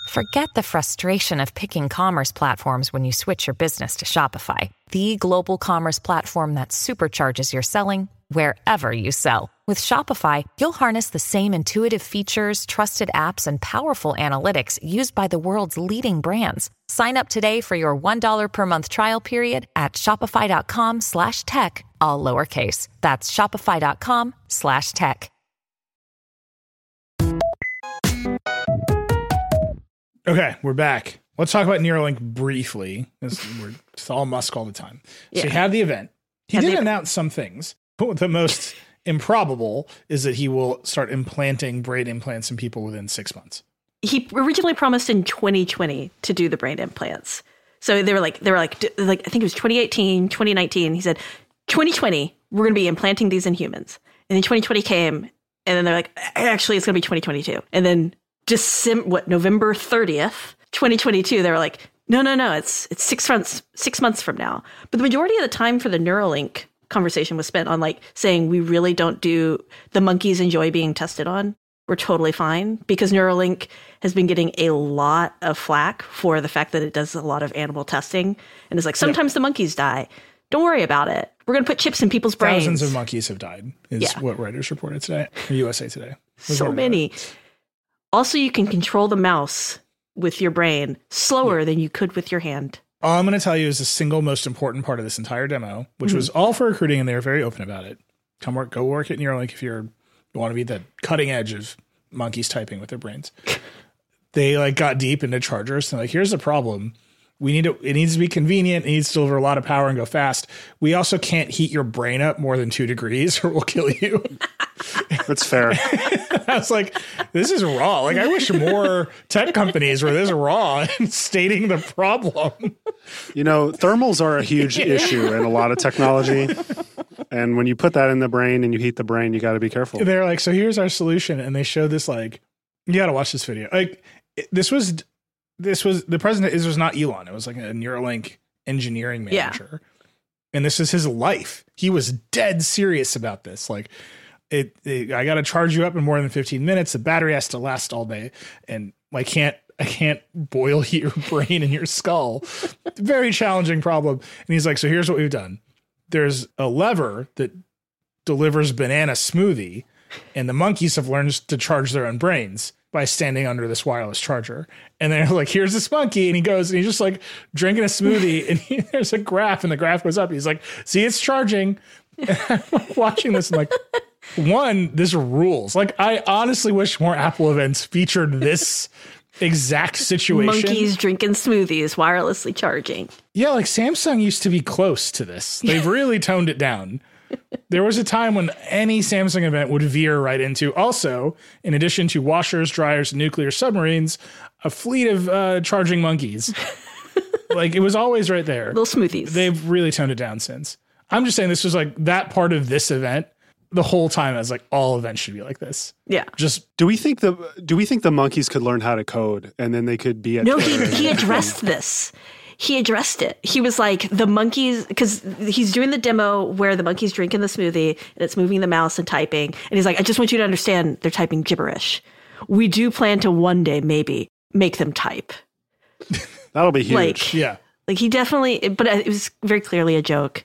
Forget the frustration of picking commerce platforms when you switch your business to Shopify, the global commerce platform that supercharges your selling wherever you sell. With Shopify, you'll harness the same intuitive features, trusted apps, and powerful analytics used by the world's leading brands. Sign up today for your $1 per month trial period at shopify.com slash tech, all lowercase. That's shopify.com slash tech.
Okay, we're back. Let's talk about Neuralink briefly. This, we're, it's all Musk all the time. So he
Yeah.
had the event. He
Had
did announce some things. The most improbable is that he will start implanting brain implants in people within six months.
he originally promised in 2020 to do the brain implants. So they were like, they were like, like I think it was 2018, 2019. He said, 2020, we're going to be implanting these in humans. And then 2020 came, and then they're like, actually, it's going to be 2022. And then December, what November 30th, 2022, they were like, no, no, no, it's it's six months six months from now. But the majority of the time for the Neuralink conversation was spent on like saying we really don't do the monkeys enjoy being tested on we're totally fine because Neuralink has been getting a lot of flack for the fact that it does a lot of animal testing. And it's like, sometimes the monkeys die. Don't worry about it. We're going to put chips in people's brains.
Thousands of monkeys have died, is
Yeah.
what Reuters reported today, or USA Today.
So many. Also, you can control the mouse with your brain slower than you could with your hand.
All I'm going to tell you is the single most important part of this entire demo, which
Mm-hmm.
was all for recruiting, and they were very open about it. Come work, go work at Neuralink if you're like, if you want to be the cutting edge of monkeys typing with their brains. they like got deep into chargers and like, here's the problem. We need to, it needs to be convenient. It needs to deliver a lot of power and go fast. We also can't heat your brain up more than two degrees or we'll kill you.
That's fair.
I was like, this is raw. Like, I wish more tech companies were this raw and stating the problem.
You know, thermals are a huge issue in a lot of technology. And when you put that in the brain and you heat the brain, you got to be careful.
They're like, so here's our solution, and they showed this like, you got to watch this video. Like, this was, this was the president. This was not Elon. It was like a Neuralink engineering
Yeah.
manager, and this is his life. He was dead serious about this. Like, it, it I got to charge you up in more than 15 minutes. The battery has to last all day, and I can't. I can't boil your brain and your skull. Very challenging problem. And he's like, so here's what we've done. There's a lever that delivers banana smoothie, and the monkeys have learned to charge their own brains by standing under this wireless charger. And they're like, here's this monkey. And he goes and he's just like drinking a smoothie, and he, there's a graph, and the graph goes up. He's like, see, it's charging. I'm watching this, and like, one, this rules. Like, I honestly wish more Apple events featured this exact situation.
Monkeys drinking smoothies, wirelessly charging.
Yeah, like Samsung used to be close to this. They've really toned it down. There was a time when any Samsung event would veer right into also, in addition to washers, dryers, nuclear submarines, a fleet of uh, charging monkeys. like it was always right there.
Little smoothies.
They've really toned it down since. I'm just saying this was like that part of this event the whole time I was like, all events should be like this.
Yeah.
Just
Do we think the do we think the monkeys could learn how to code and then they could be at
No, he, he addressed this. He addressed it. He was like, the monkeys, because he's doing the demo where the monkey's drinking the smoothie and it's moving the mouse and typing. And he's like, I just want you to understand they're typing gibberish. We do plan to one day, maybe, make them type.
That'll be huge.
Like,
yeah.
like he definitely, but it was very clearly a joke,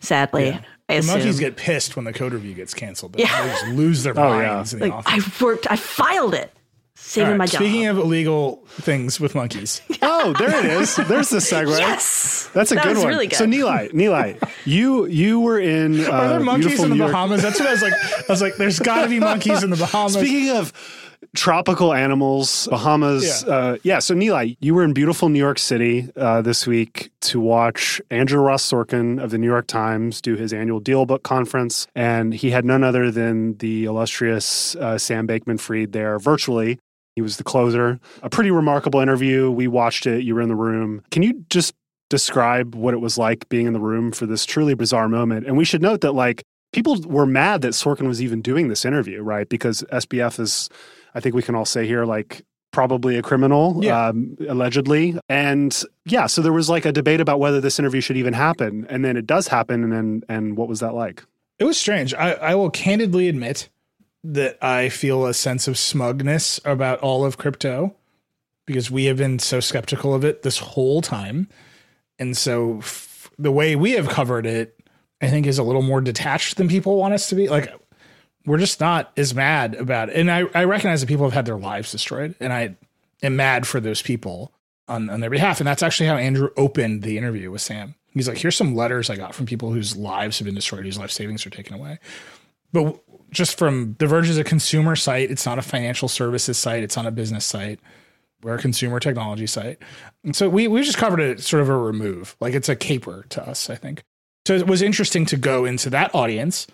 sadly.
Yeah.
I
The monkeys get pissed when the code review gets canceled. They
Yeah.
just lose their
Oh, yeah.
minds in the
like. I worked, I filed it, saving
All right,
my job.
Speaking of illegal things with monkeys,
oh, there it is. There's the segue.
yes.
That's a
That
good
was
one.
really good.
So Nilay, Nilay, you you were in uh,
are there monkeys in the
New York-
Bahamas? That's what I was like. I was like, there's got to be monkeys in the Bahamas.
Speaking of tropical animals, Bahamas. Yeah. Uh, yeah. So Nilay, you were in beautiful New York City uh, this week to watch Andrew Ross Sorkin of the New York Times do his annual Deal Book Conference, and he had none other than the illustrious uh, Sam Bankman-Fried there virtually. He was the closer. A pretty remarkable interview. We watched it. You were in the room. Can you just describe what it was like being in the room for this truly bizarre moment? And we should note that like people were mad that Sorkin was even doing this interview, right? Because SBF is, I think we can all say here, like probably a criminal,
Yeah.
um, allegedly. And yeah, so there was like a debate about whether this interview should even happen, and then it does happen. And then, and what was that like?
It was strange. I, I will candidly admit that I feel a sense of smugness about all of crypto because we have been so skeptical of it this whole time. And so f- the way we have covered it, I think, is a little more detached than people want us to be. Like, we're just not as mad about it. And I, I recognize that people have had their lives destroyed, and I am mad for those people on, on their behalf. And that's actually how Andrew opened the interview with Sam. He's like, here's some letters I got from people whose lives have been destroyed, whose life savings are taken away. But just from The Verge is a consumer site, it's not a financial services site, it's not a business site. We're a consumer technology site. And so we we just covered it sort of a remove. Like it's a caper to us, I think. So it was interesting to go into that audience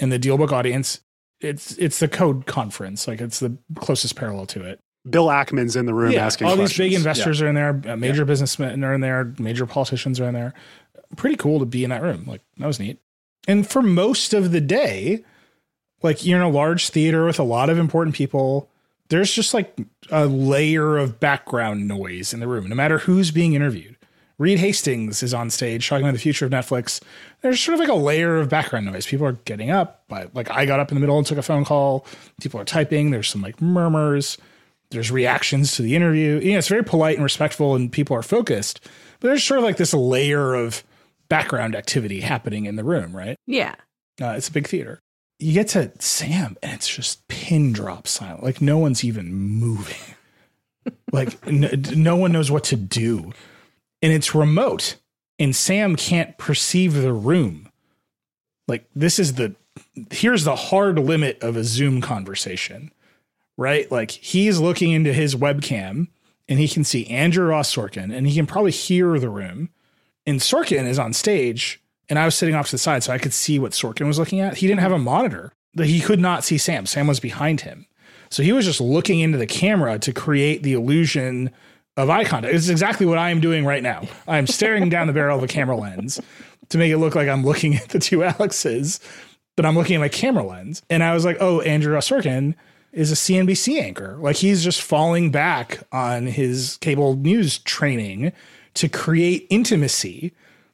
and the dealbook audience. It's it's the code conference. Like it's the closest parallel to it.
Bill Ackman's in the room asking
all
questions.
these big investors are in there, major businessmen are in there, major politicians are in there. Pretty cool to be in that room. Like that was neat. And for most of the day, like you're in a large theater with a lot of important people. There's just like a layer of background noise in the room, no matter who's being interviewed. Reed Hastings is on stage talking about the future of Netflix. There's sort of like a layer of background noise. People are getting up. But like I got up in the middle and took a phone call. People are typing. There's some like murmurs. There's reactions to the interview. You know, it's very polite and respectful, and people are focused. But there's sort of like this layer of background activity happening in the room, right?
Yeah.
Uh, it's a big theater. You get to Sam, and it's just pin drop silent. Like no one's even moving. like no one knows what to do, and it's remote. And Sam can't perceive the room. Like this is the here's the hard limit of a Zoom conversation, right? Like he's looking into his webcam, and he can see Andrew Ross Sorkin, and he can probably hear the room. And Sorkin is on stage and I was sitting off to the side so I could see what Sorkin was looking at. He didn't have a monitor. That he could not see Sam. Sam was behind him. So he was just looking into the camera to create the illusion of eye contact. It's exactly what I am doing right now. I'm staring down the barrel of a camera lens to make it look like I'm looking at the two Alexes, but I'm looking at my camera lens. And I was like, oh, Andrew Ross Sorkin is a CNBC anchor. Like he's just falling back on his cable news training to create intimacy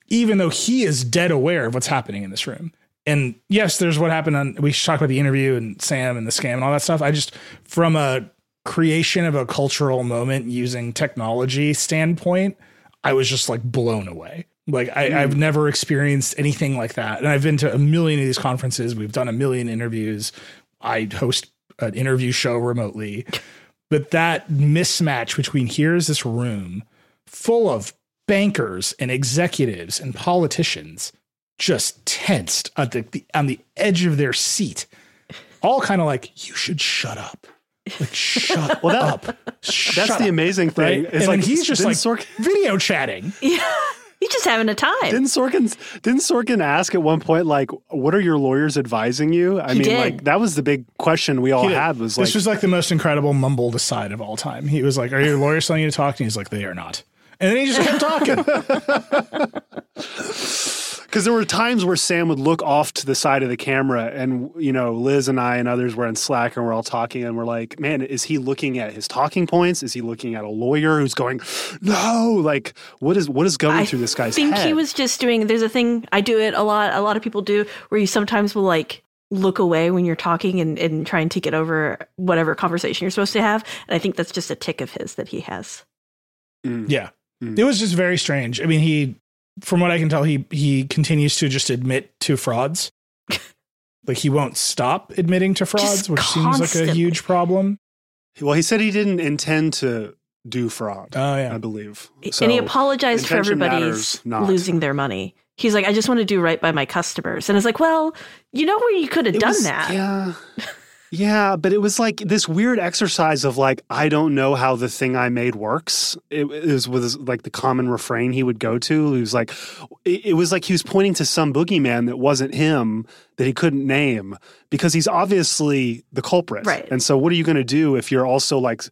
even though he is dead aware of what's happening in this room. And yes, there's what happened on we should talk about the interview and Sam and the scam and all that stuff. I just from a creation of a cultural moment using technology standpoint, I was just like blown away. Like I, hmm. I've never experienced anything like that. And I've been to a million of these conferences. We've done a million interviews. I host an interview show remotely. But that mismatch between here's this room full of bankers and executives and politicians just tensed at the, the on the edge of their seat, all kind of like, you should shut up. Like, shut
Well, that-
up.
That's
Shut
the
up,"
amazing thing.
Right?
It's
and
like
he's just like
Sorkin,
video chatting. Yeah.
He's just having a time.
didn't Sorkin didn't Sorkin ask at one point like, "What are your lawyers advising you?" I
He
mean,
did.
like that was the big question we all
He
had was like,
this was like the most incredible mumbled aside of all time. He was like, "Are your lawyers telling you to talk?" And he's like, "They are not." And then he just kept talking.
Because there were times where Sam would look off to the side of the camera, and you know, Liz and I and others were in Slack, and we're all talking, and we're like, "Man, is he looking at his talking points? Is he looking at a lawyer who's going, no? Like, what is what is going
I
through this guy's head?"
I think he was just doing. There's a thing I do it a lot. A lot of people do where you sometimes will like look away when you're talking and, and trying to get over whatever conversation you're supposed to have. And I think that's just a tic of his that he has.
Mm.
Yeah.
Mm.
It was just very strange. I mean, he, from what I can tell, he he continues to just admit to frauds. like he won't stop admitting to frauds,
Just
which seems like a huge problem.
Well, he said he didn't intend to do fraud.
Oh yeah.
I believe.
and he apologized for
intention
everybody's losing their money. He's like, I just want to do right by my customers. And it's like, well, you know where you could have
It
done
was-
that.
Yeah. Yeah, but it was like this weird exercise of like, I don't know how the thing I made works. It, was was like the common refrain he would go to. He was like, it, it was like he was pointing to some boogeyman that wasn't him that he couldn't name because he's obviously the culprit.
Right.
And so, what are you going to do if you're also like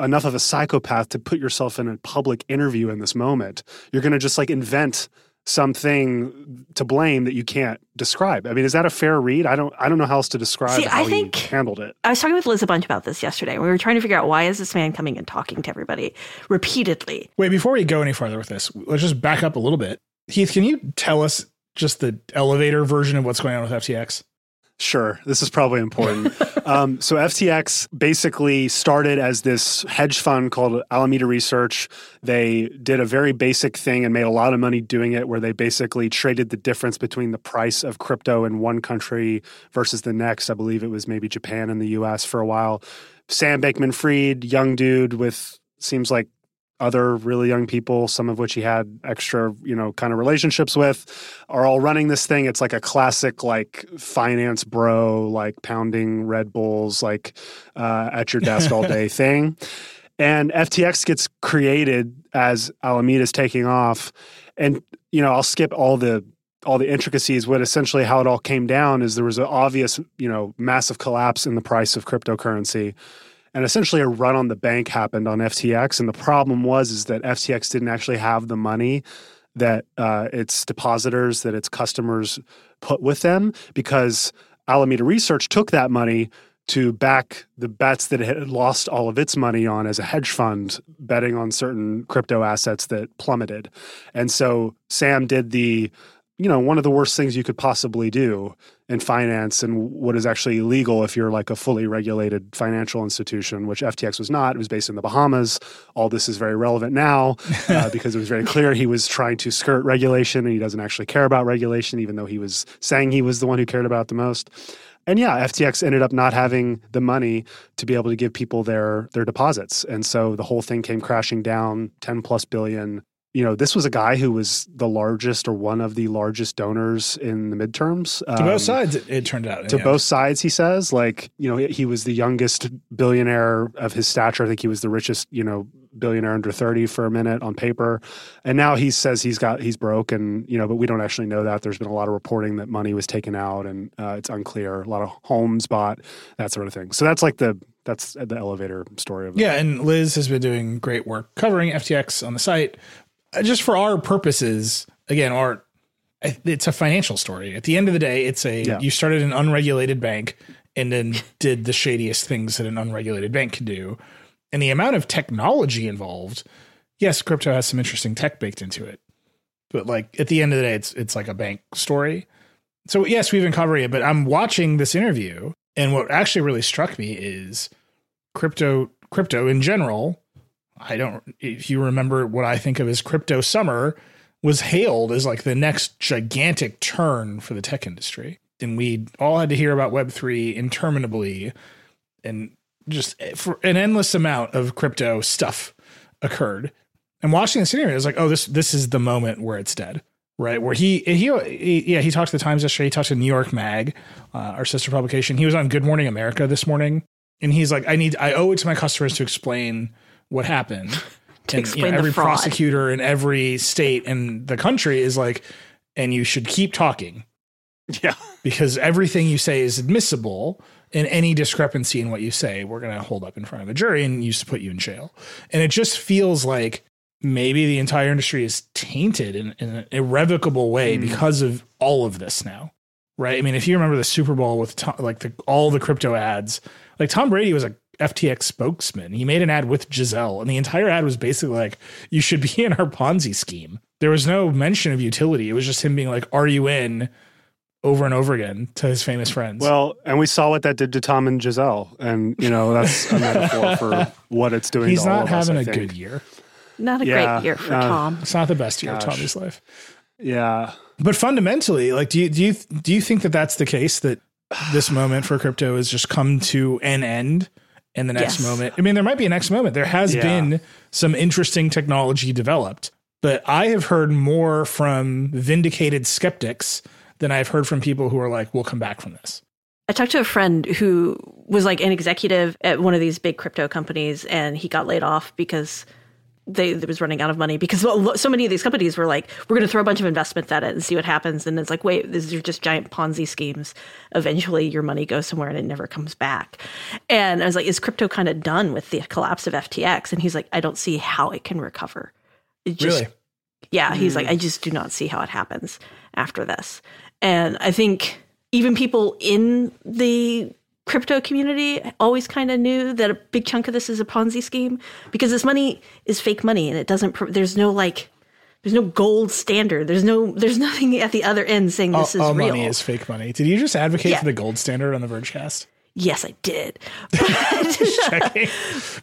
enough of a psychopath to put yourself in a public interview in this moment? You're going to just like invent something to blame that you can't describe. I mean, is that a fair read? I don't I don't know how else to describe
See,
how
I think-
he handled it.
I was talking with Liz a bunch about this yesterday. We were trying to figure out why is this man coming and talking to everybody repeatedly.
Wait, before we go any further with this, let's just back up a little bit. Heath, can you tell us just the elevator version of what's going on with FTX?
Sure, this is probably important. um, so FTX basically started as this hedge fund called Alameda Research. They did a very basic thing and made a lot of money doing it, where they basically traded the difference between the price of crypto in one country versus the next. I believe it was maybe Japan and the U.S. for a while. Sam Bankman-Fried, young dude with seems like other really young people, some of which he had extra, you know, kind of relationships with, are all running this thing. It's like a classic, like finance bro, like pounding Red Bulls, like uh, at your desk all day thing. And FTX gets created as Alameda's taking off, and you know, I'll skip all the all the intricacies. What essentially how it all came down is there was an obvious, you know, massive collapse in the price of cryptocurrency and essentially a run on the bank happened on FTX. And the problem was is that FTX didn't actually have the money that uh, its depositors, that its customers put with them, because Alameda Research took that money to back the bets that it had lost all of its money on as a hedge fund, betting on certain crypto assets that plummeted. And so Sam did the you know one of the worst things you could possibly do in finance and what is actually legal if you're like a fully regulated financial institution which ftx was not. It was based in the bahamas. All this is very relevant now uh, because it was very clear he was trying to skirt regulation and he doesn't actually care about regulation even though he was saying he was the one who cared about it the most. And yeah, FTX ended up not having the money to be able to give people their their deposits, and so the whole thing came crashing down, ten plus billion. You know, this was a guy who was the largest or one of the largest donors in the midterms
To
Um,
both sides, it, it turned out.
to both sides he says. Like you know he, he was the youngest billionaire of his stature. I think he was the richest you know billionaire under 30 for a minute on paper. And now he says he's got he's broke and you know but we don't actually know that. There's been a lot of reporting that money was taken out and uh, it's unclear. A lot of homes bought that sort of thing. So that's like the that's the elevator story of it.
Yeah, and Liz has been doing great work covering FTX on the site. Just for our purposes, again, our it's a financial story. At the end of the day, it's a
Yeah.
you started an unregulated bank and then did the shadiest things that an unregulated bank can do. And the amount of technology involved, yes, crypto has some interesting tech baked into it. But like at the end of the day, it's it's like a bank story. So yes, we've been covering it, but I'm watching this interview, and what actually really struck me is crypto crypto in general i don't if you remember what i think of as crypto summer was hailed as like the next gigantic turn for the tech industry. And we all had to hear about web3 interminably and just for an endless amount of crypto stuff occurred. And watching this interview i was like oh this this is the moment where it's dead right? Where he he, he yeah he talked to the times yesterday. He talked to new york mag uh, our sister publication. He was on good morning america this morning. And he's like, I need, I owe it to my customers to explain what happened.
To
and,
explain the
every
fraud.
prosecutor in every state in the country is like, and you should keep talking
yeah
because everything you say is admissible. And any discrepancy in what you say, we're going to hold up in front of a jury and use to put you in jail. And it just feels like maybe the entire industry is tainted in, in an irrevocable way mm. because of all of this now. Right? I mean, if you remember the Super Bowl with Tom, like the, all the crypto ads, like Tom Brady was a FTX spokesman. He made an ad with Gisele, and the entire ad was basically like, "You should be in our Ponzi scheme." There was no mention of utility. It was just him being like, "Are you in?" over and over again to his famous friends.
Well, and we saw what that did to Tom and Gisele, and you know that's a metaphor for what it's doing.
He's not having
us,
a good year.
Not a yeah, great year for uh, Tom.
It's not the best year gosh. of Tommy's life.
Yeah,
but fundamentally, like, do you do you do you think that that's the case that this moment for crypto has just come to an end? In the next yes. moment, I mean, there might be a next moment. There has yeah. been some interesting technology developed, but I have heard more from vindicated skeptics than I've heard from people who are like, we'll come back from this.
I talked to a friend who was like an executive at one of these big crypto companies, and he got laid off because they, they was running out of money because well, so many of these companies were like, we're going to throw a bunch of investments at it and see what happens. And it's like, wait, these are just giant Ponzi schemes. Eventually, your money goes somewhere and it never comes back. And I was like, is crypto kind of done with the collapse of FTX? And he's like, I don't see how it can recover.
It just, really?
Yeah, he's mm. like, I just do not see how it happens after this. And I think even people in the crypto community always kind of knew that a big chunk of this is a Ponzi scheme because this money is fake money and it doesn't, there's no like, there's no gold standard. There's no, there's nothing at the other end saying this all,
is all
real.
money is fake money. Did you just advocate yeah. for the gold standard on the Vergecast?
Yes, I did.
Checking.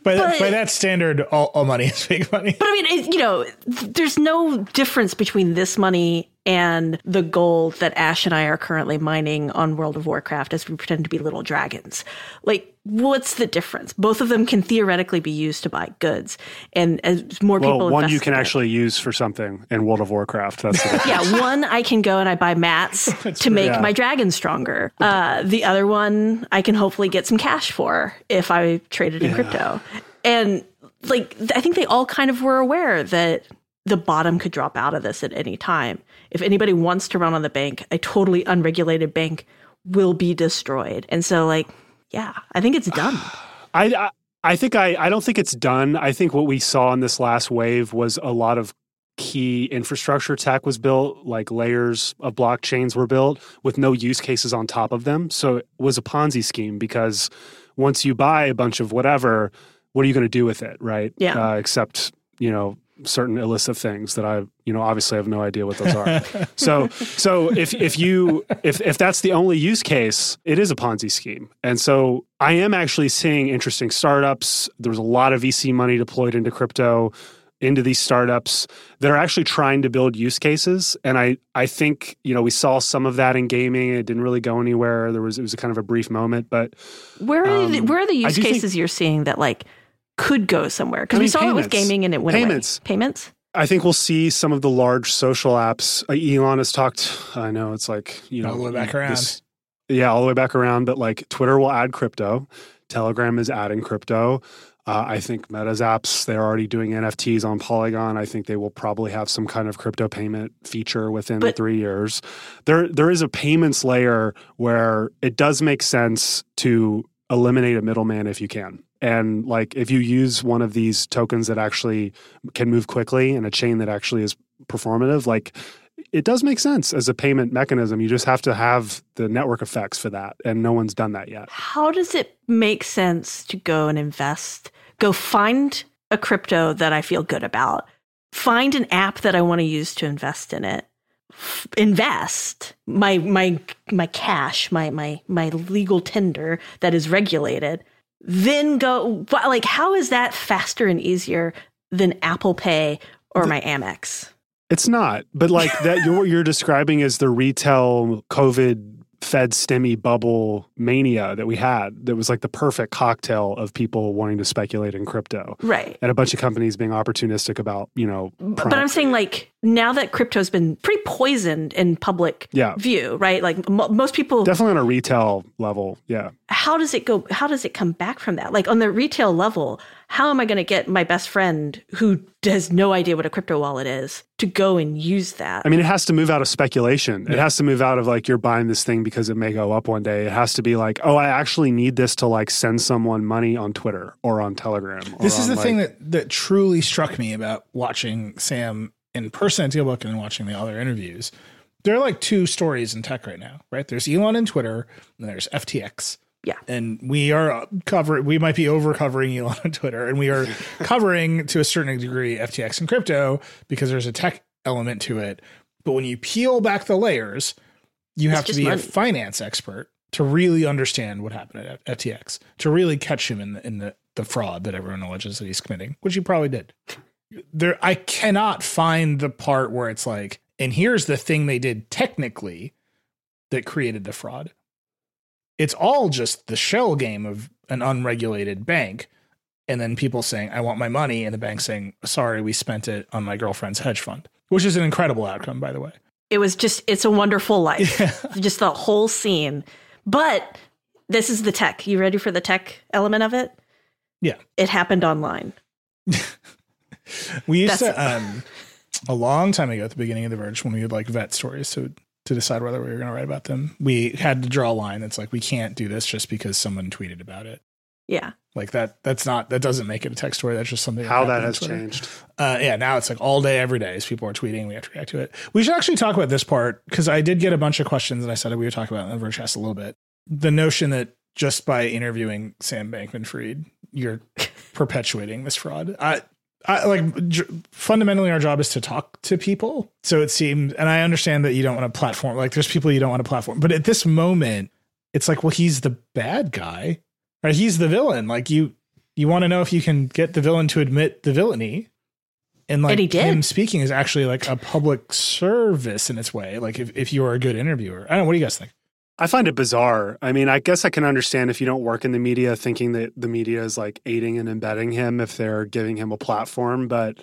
By, but, by that standard, all, all, money is fake money.
But I mean, it, you know, there's no difference between this money and the gold that Ash and I are currently mining on World of Warcraft as we pretend to be little dragons. Like, what's the difference? Both of them can theoretically be used to buy goods, and as more
well,
people,
one you can actually use for something in World of Warcraft. That's
yeah. One I can go and I buy mats to make yeah. my dragon stronger. Uh, the other one I can hopefully get some cash for if I trade it in yeah. crypto, and like I think they all kind of were aware that the bottom could drop out of this at any time. If anybody wants to run on the bank, a totally unregulated bank will be destroyed. And so, like, yeah, I think it's done.
I, I, I think I, I don't think it's done. I think what we saw in this last wave was a lot of key infrastructure tech was built, like layers of blockchains were built with no use cases on top of them. So it was a Ponzi scheme because once you buy a bunch of whatever, what are you going to do with it, right?
Yeah.
Uh, except you know certain illicit things that I, you know, obviously have no idea what those are. so, so if if you if if that's the only use case, it is a Ponzi scheme. And so I am actually seeing interesting startups. There's a lot of VC money deployed into crypto into these startups that are actually trying to build use cases and i i think you know we saw some of that in gaming it didn't really go anywhere there was it was a kind of a brief moment but
where are um, the, where are the use cases think, you're seeing that like could go somewhere because I mean, we saw payments. it with gaming and it went
payments.
away. Payments.
I think we'll see some of the large social apps. Uh, Elon has talked. I know it's like you know
all the way back around. This,
yeah, all the way back around. But like Twitter will add crypto. Telegram is adding crypto. Uh, I think Meta's apps, they're already doing NFTs on Polygon. I think they will probably have some kind of crypto payment feature within but, three years. There, there is a payments layer where it does make sense to eliminate a middleman if you can. And like if you use one of these tokens that actually can move quickly and a chain that actually is performative, like it does make sense as a payment mechanism. You just have to have the network effects for that. And no one's done that yet.
How does it make sense to go and invest? Go find a crypto that I feel good about, find an app that I want to use to invest in it. F- invest my my my cash my my my legal tender that is regulated then go like how is that faster and easier than Apple Pay or my Amex?
It's not, but like that you're, what you're describing is the retail COVID Fed stimmy bubble mania that we had that was like the perfect cocktail of people wanting to speculate in crypto.
Right.
And a bunch of companies being opportunistic about, you know,
but I'm saying like now that crypto's been pretty poisoned in public
Yeah.
view, right? Like mo most people
Definitely on a retail level. Yeah.
how does it go how does it come back from that like on the retail level how am i going to get my best friend who has no idea what a crypto wallet is to go and use that
I mean, it has to move out of speculation. It has to move out of like you're buying this thing because it may go up one day. It has to be like, oh, I actually need this to like send someone money on Twitter or on Telegram. or
This is
on,
the thing that that truly struck me about watching Sam in person at Dealbook and watching the other interviews. There are like two stories in tech right now, right? There's Elon and Twitter, and there's FTX.
Yeah.
And we are covering, we might be over covering Elon and Twitter, and we are covering to a certain degree FTX and crypto because there's a tech element to it. But when you peel back the layers, you
It's
have to be
money.
a finance expert to really understand what happened at FTX, to really catch him in the, in the, the fraud that everyone alleges that he's committing, which he probably did. There, I cannot find the part where it's like, and here's the thing they did technically that created the fraud. It's all just the shell game of an unregulated bank. And then people saying, I want my money. And the bank saying, sorry, we spent it on my girlfriend's hedge fund, which is an incredible outcome, by the way.
it was just it's a wonderful life just the whole scene but this is the tech you ready for the tech element of it
Yeah.
it happened online
We used
That's-
to, um, a long time ago at the beginning of The Verge, when we would like vet stories to, to decide whether we were going to write about them, we had to draw a line that's like, we can't do this just because someone tweeted about it.
yeah
Like that, that's not, that doesn't make it a tech story. That's just something.
how that
happened on
has
Twitter.
changed.
Uh, yeah, now it's like all day, every day, as people are tweeting, we have to react to it. We should actually talk about this part because I did get a bunch of questions, and I said we would talk about it in the Vergecast a little bit. The notion that just by interviewing Sam Bankman-Fried, you're perpetuating this fraud. I, I like j- fundamentally our job is to talk to people. So it seems, and I understand that you don't want to platform. Like there's people you don't want to platform, but at this moment, it's like, well, he's the bad guy, right? He's the villain. Like you, you want to know if you can get the villain to admit the villainy. And like
And
him speaking is actually like a public service in its way. Like if, if you are a good interviewer, I don't know. What do you guys think?
I find it bizarre. I mean, I guess I can understand if you don't work in the media thinking that the media is like aiding and embedding him if they're giving him a platform, but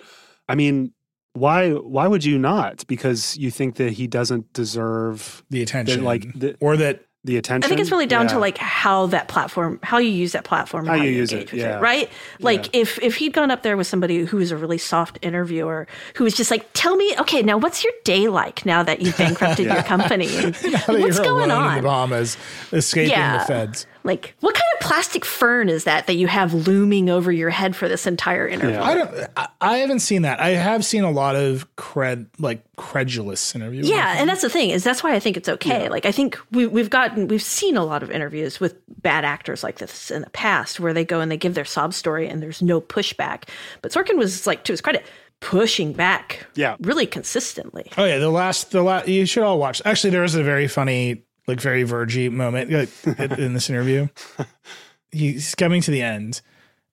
I mean, why why would you not? Because you think that he doesn't deserve
The attention,
like, the-
or that
the attention.
I think it's really down
Yeah.
to like how that platform, how you use that platform,
How
how,
you
you,
use it,
with
yeah.
it, right? Like if if he'd gone up there with somebody who was a really soft interviewer, who was just like, "Tell me, okay, now what's your day like now that you've bankrupted your company? And what's going on?
Bahamas, escaping
Yeah.
the feds.
Like, what kind of plastic fern is that that you have looming over your head for this entire interview?
Yeah.
I don't. I, I haven't seen that. I have seen a lot of cred, like credulous interviews.
Yeah, and that's the thing is that's why I think it's okay. Like I think we we've gotten we've seen a lot of interviews with bad actors like this in the past where they go and they give their sob story and there's no pushback. But Sorkin was like to his credit pushing back
Yeah.
really consistently.
Oh yeah, the last, the last. You should all watch. Actually, there was a very funny, like very vergy moment like, in in this interview. He's coming to the end,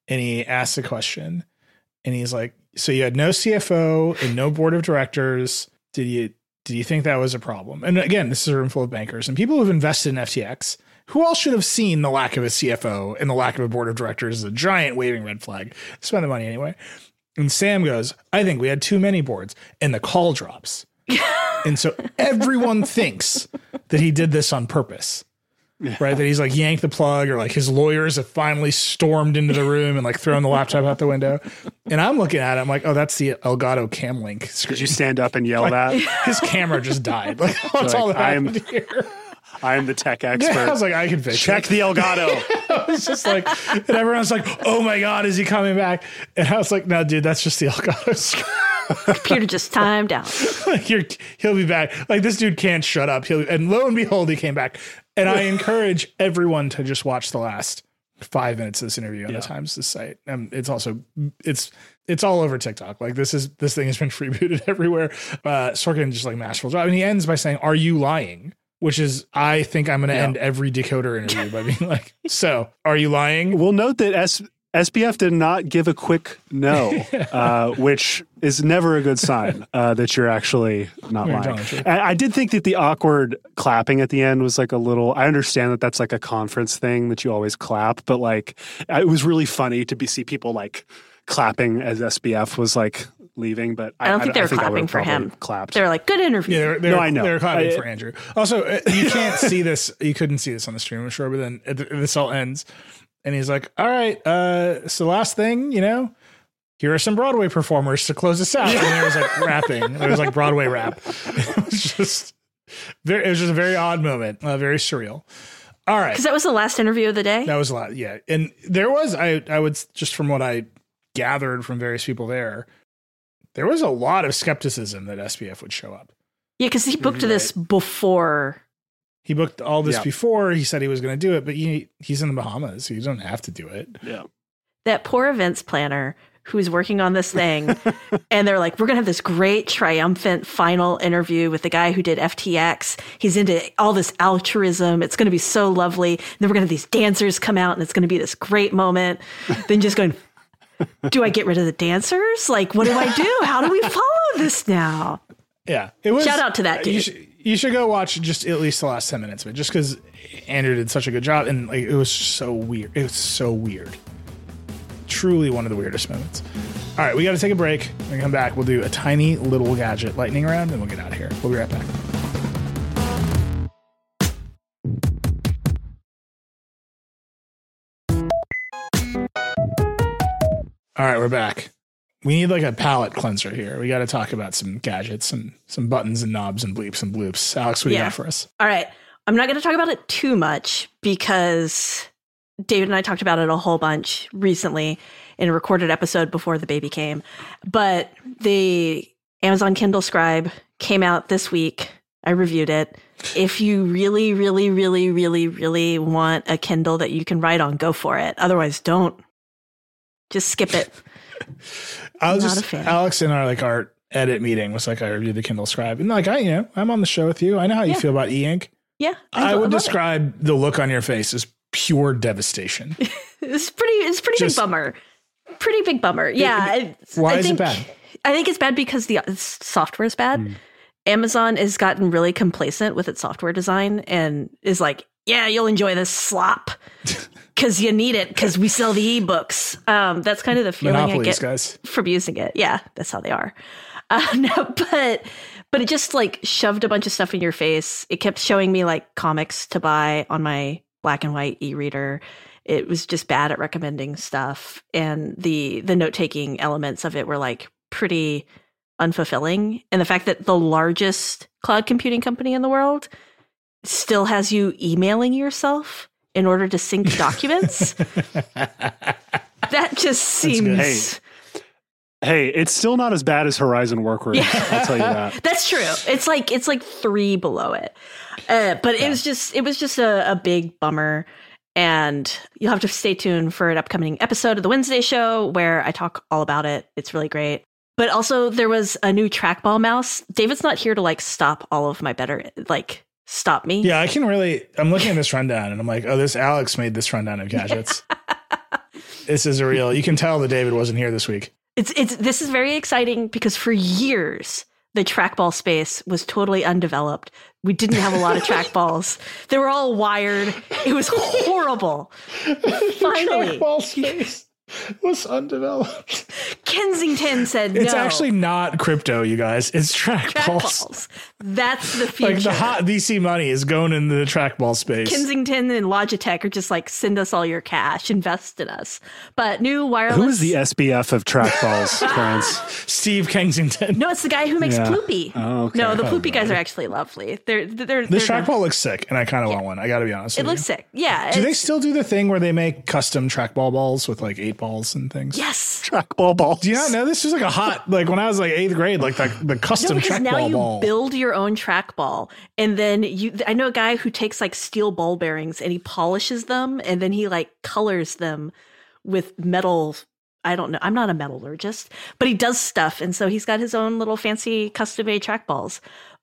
and he asks a question, and he's like, "So you had no CFO and no board of directors. Did you did you think that was a problem?" And again, this is a room full of bankers and people who've invested in FTX. Who all should have seen the lack of a CFO and the lack of a board of directors as a giant waving red flag? Spend the money anyway. And Sam goes, I think we had too many boards. And the call drops. and so everyone thinks that he did this on purpose. Right? That he's like yanked the plug or like his lawyers have finally stormed into the room and like thrown the laptop out the window. And I'm looking at it, I'm like, oh, that's the Elgato Cam Link screen.
Did you stand up and yell that?
His camera just died. Like, what's
Like,
all that
I'm-
happened here?
I am the tech expert.
Yeah, I was like, I can fix it.
Check
it.
the Elgato.
It's just like, and everyone's like, oh my God, is he coming back? And I was like, no, dude, that's just the Elgato screen.
Computer just timed out.
like you're, he'll be back. Like this dude can't shut up. He'll and lo and behold, he came back. And I encourage everyone to just watch the last five minutes of this interview on the Times this site. And it's also it's it's all over TikTok. Like this is this thing has been freebooted everywhere. Uh Sorkin just like masterful job. And he ends by saying, Are you lying? Which is I think I'm gonna end every decoder interview by being like, So are you lying?
We'll note that S- SBF did not give a quick no, uh, which is never a good sign uh, that you're actually not
You're
lying.
telling.
And I did think that the awkward clapping at the end was like a little. I understand that that's like a conference thing that you always clap, but like it was really funny to be see people like clapping as SBF was like leaving, but
I don't think they were
I
clapping
would've
for him.
Clapped.
They're like, good interview.
Yeah, they're, they're,
No, I know.
They're clapping
I-
for Andrew. Also, uh, you can't see this. You couldn't see this on the stream, I'm sure. But then this all ends, and he's like, "All right, uh, so last thing, you know, here are some Broadway performers to close us out." And there was like rapping. There was like Broadway rap. It was just very. It was just a very odd moment. Uh, very surreal. All right,
Because that was the last interview of the day.
that was a lot. Yeah, and there was I I would just from what I gathered from various people there, there was a lot of skepticism that SBF would show up.
Yeah, because he booked this before.
He booked all this
Yeah.
before. He said he was going to do it, but he, he's in the Bahamas. So you don't have to do it.
yeah.
That poor events planner who's working on this thing, and they're like, "We're gonna have this great triumphant final interview with the guy who did FTX. He's into all this altruism. It's gonna be so lovely. And then we're gonna have these dancers come out, and it's gonna be this great moment." then just going, "Do I get rid of the dancers? Like, what do I do? How do we follow this now?"
Yeah, it was.
Shout out to that
You
dude.
should, you should go watch just at least the last ten minutes of it, just because Andrew did such a good job, and like it was so weird. It was so weird. Truly one of the weirdest moments. All right, we got to take a break. We come back, we'll do a tiny little gadget lightning round, and we'll get out of here. We'll be right back. All right, we're back. We need like a palate cleanser here. We got to talk about some gadgets and some buttons and knobs and bleeps and bloops. Alex, what do you
Yeah.
got for us?
All right. I'm not going to talk about it too much because David and I talked about it a whole bunch recently in a recorded episode before the baby came. But the Amazon Kindle Scribe came out this week. I reviewed it. If you really, really, really, really, really want a Kindle that you can write on, go for it. Otherwise, don't. Just skip it.
I was
Not
just. Alex in our like our edit meeting was like I reviewed the Kindle Scribe and like I you know I'm on the show with you. I know how you
Yeah.
feel about e-ink.
Yeah.
I, would
love it.
describe the look on your face as pure devastation.
It's pretty. It's pretty
Just-
big bummer. Pretty big bummer. Yeah. I-
Why
I
is it
think-
bad?
I think it's bad because the software is bad. Hmm. Amazon has gotten really complacent with its software design and is like, yeah, you'll enjoy this slop because you need it because we sell the ebooks. Um, that's kind of the feeling I get
guys.
from using it. Yeah, that's how they are. Uh, no, but but it just like shoved a bunch of stuff in your face. It kept showing me like comics to buy on my black and white e-reader. It was just bad at recommending stuff, and the the note taking elements of it were like pretty unfulfilling. And the fact that the largest cloud computing company in the world still has you emailing yourself in order to sync documents. that just seems
Hey. It's still not as bad as Horizon Workrooms. I'll tell you that.
That's true. It's like it's like three below it. Uh, but it was just it was just a, a big bummer. And you'll have to stay tuned for an upcoming episode of the Wednesday show where I talk all about it. It's really great. But also there was a new trackball mouse. David's not here to like stop all of my better like stop me.
Yeah, I can really. I'm looking at this rundown and I'm like, oh, this Alex made this rundown of gadgets. this is a real. You can tell that David wasn't here this week.
It's it's this is very exciting because for years the trackball space was totally undeveloped. We didn't have a lot of trackballs. They were all wired. It was horrible. Finally,
Trackball space was undeveloped.
Kensington said no.
It's
no.
actually not crypto, you guys. It's trackballs.
trackballs. That's the future.
Like the hot VC money is going into the trackball space.
Kensington and Logitech are just like send us all your cash, invest in us. But new wireless.
Who is the SBF of trackballs, Clarence?
Steve Kensington.
No, it's the guy who makes
Yeah.
Ploopy.
Oh, okay.
No, the
Oh,
Ploopy guys are actually lovely. They're they're.
This
they're
trackball looks sick, and I kind of want one. I got to be honest.
It
with
looks
you.
sick. Yeah.
Do they still do the thing where they make custom trackball balls with like eight balls and things?
yes.
Trackball balls.
Do you not know this was like a hot like when I was like eighth grade, like the, the
No,
custom
because now
trackball
you
ball.
build your own trackball, and then you. I know a guy who takes like steel ball bearings and he polishes them, and then he like colors them with metal. I don't know. I'm not a metallurgist, but he does stuff, and so he's got his own little fancy custom made trackballs.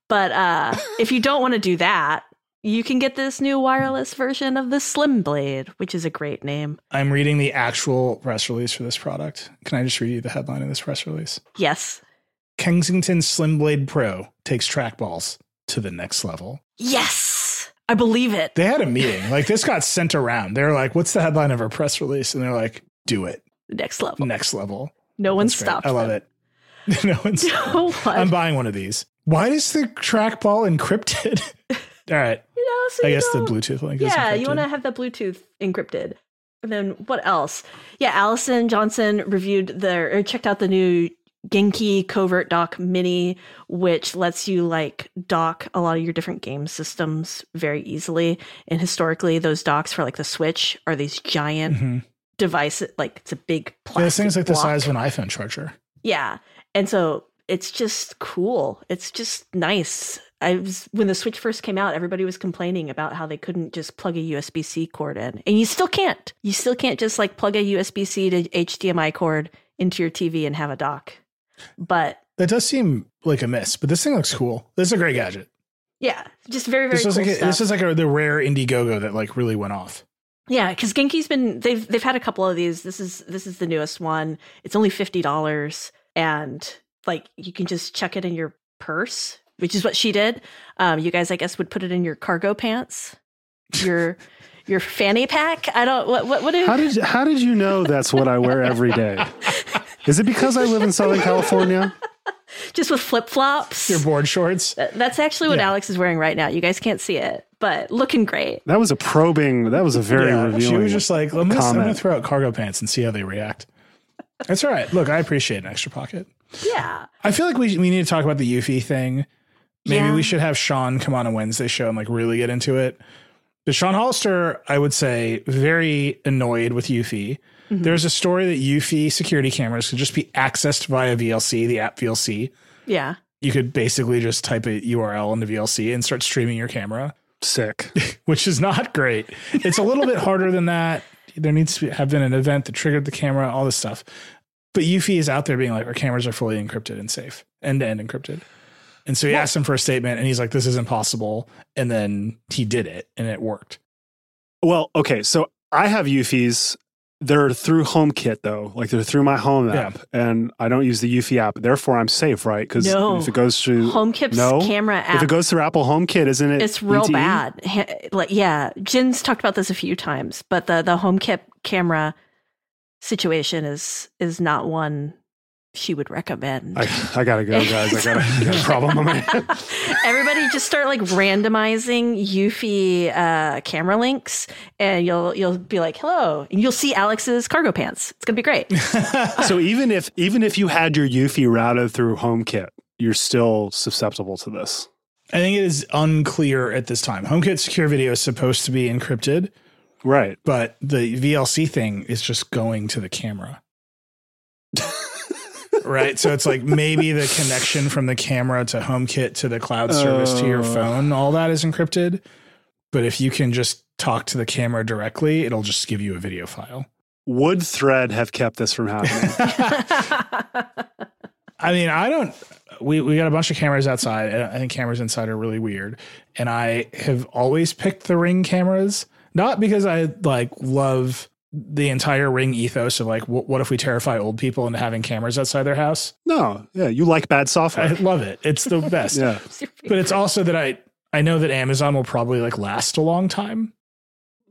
But uh, if you don't want to do that, you can get this new wireless version of the SlimBlade, which is a great name.
I'm reading the actual press release for this product. Can I just read you the headline of this press release?
Yes.
Kensington SlimBlade Pro takes trackballs to the next level.
Yes. I believe it.
They had a meeting. Like this got sent around. They're like, "What's the headline of our press release?" And they're like, "Do it,
Next level.
next level."
No one
That's great.
stopped.
I love
them.
it. no one's.
what?
I'm buying one of these. Why is the trackball encrypted? All right.
You so
I guess the Bluetooth link
Yeah, you want to have that Bluetooth encrypted. And then what else? Yeah, Allison Johnson reviewed the or checked out the new Genki Covert Dock Mini, which lets you like dock a lot of your different game systems very easily. And historically, those docks for like the Switch are these giant
Mhm.
devices. Like it's a big
Yeah,
plastic.
this thing's like the size of an iPhone charger.
Yeah. And so it's just cool. It's just nice. I was when the Switch first came out, everybody was complaining about how they couldn't just plug a USB C cord in. And you still can't. You still can't just like plug a USB C to HDMI cord into your TV and have a dock. But
That does seem like a miss, but this thing looks cool. This is a great gadget.
yeah, just very, very
This is
cool
like a,
stuff.
this is like a, the rare Indiegogo that like really went off.
Yeah, because Genki's been they've they've had a couple of these. This is this is the newest one. It's only fifty dollars, and like you can just chuck it in your purse, which is what she did. Um, you guys, I guess, would put it in your cargo pants, your your fanny pack. I don't what what what do
How did how did you know that's what I wear every day? Is it because I live in Southern California?
just with flip flops.
Your board shorts.
That's actually what
Yeah.
Alex is wearing right now. You guys can't see it, but looking great.
That was a probing. That was a very
Yeah,
revealing.
she was just like, I'm gonna, I'm throw out cargo pants and see how they react. That's all right. Look, I appreciate an extra pocket.
Yeah,
I feel like we we need to talk about the Eufy thing. Maybe
Yeah.
we should have Sean come on a Wednesday show and like really get into it. But Sean Hollister, I would say, very annoyed with Eufy.
Mm-hmm.
There's a story that Eufy security cameras could just be accessed via VLC, the app VLC.
yeah.
You could basically just type a URL into VLC and start streaming your camera,
sick.
which is not great. It's a little bit harder than that. There needs to have been an event that triggered the camera, all this stuff. But Eufy is out there being like, our cameras are fully encrypted and safe, end to end encrypted. And so he asked him for a statement, and he's like, "This is impossible. And then he did it, and it worked.
Well, okay, so I have Eufys. They're through HomeKit though, like they're through my home app, and I don't use the Eufy app. Therefore, I'm safe, right? Because
No.
if it goes through
HomeKit's
no,
camera app
if it goes through Apple HomeKit, isn't it?
it's real
BTE?
bad. Like, yeah, Jin's talked about this a few times, but the the HomeKit camera situation is is not one she would recommend.
I, I gotta go, guys. I gotta I got a problem on my hands.
Everybody just start like randomizing Eufy uh, camera links, and you'll you'll be like, "Hello," and you'll see Alex's cargo pants. It's gonna be great.
so even if even if you had your Eufy routed through HomeKit, you're still susceptible to this.
I think it is unclear at this time. HomeKit secure video is supposed to be encrypted,
Right.
but the VLC thing is just going to the camera. right. So it's like maybe the connection from the camera to HomeKit to the cloud service to your
Oh.
phone, all that is encrypted. But if you can just talk to the camera directly, it'll just give you a video file.
Would Thread have kept this from happening?
I mean, I don't. We we got a bunch of cameras outside. and I think cameras inside are really weird, and I have always picked the Ring cameras, not because I like love the entire Ring ethos of like, what, what if we terrify old people into having cameras outside their house?
no. Yeah, you like bad software?
I love it. It's the best.
yeah.
But it's also that I I know that Amazon will probably like last a long time,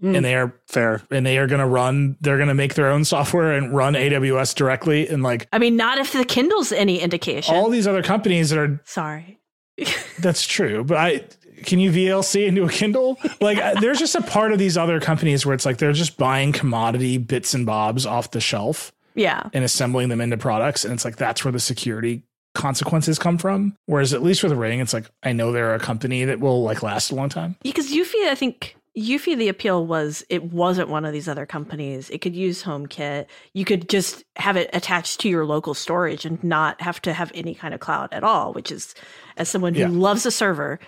Mm.
and they are
Fair.
and they are going to run. They're going to make their own software and run AWS directly, and like
I mean, not if the Kindle's any indication.
all these other companies that are
Sorry.
That's true, but I can you VLC into a Kindle? Like, uh, there's just a part of these other companies where it's like they're just buying commodity bits and bobs off the shelf
Yeah.
and assembling them into products, and it's like that's where the security consequences come from. Whereas at least with Ring, it's like I know they're a company that will like last a long time.
Because Eufy, I think Eufy, the appeal was it wasn't one of these other companies. It could use HomeKit. You could just have it attached to your local storage and not have to have any kind of cloud at all. Which is, as someone who
Yeah.
loves a server,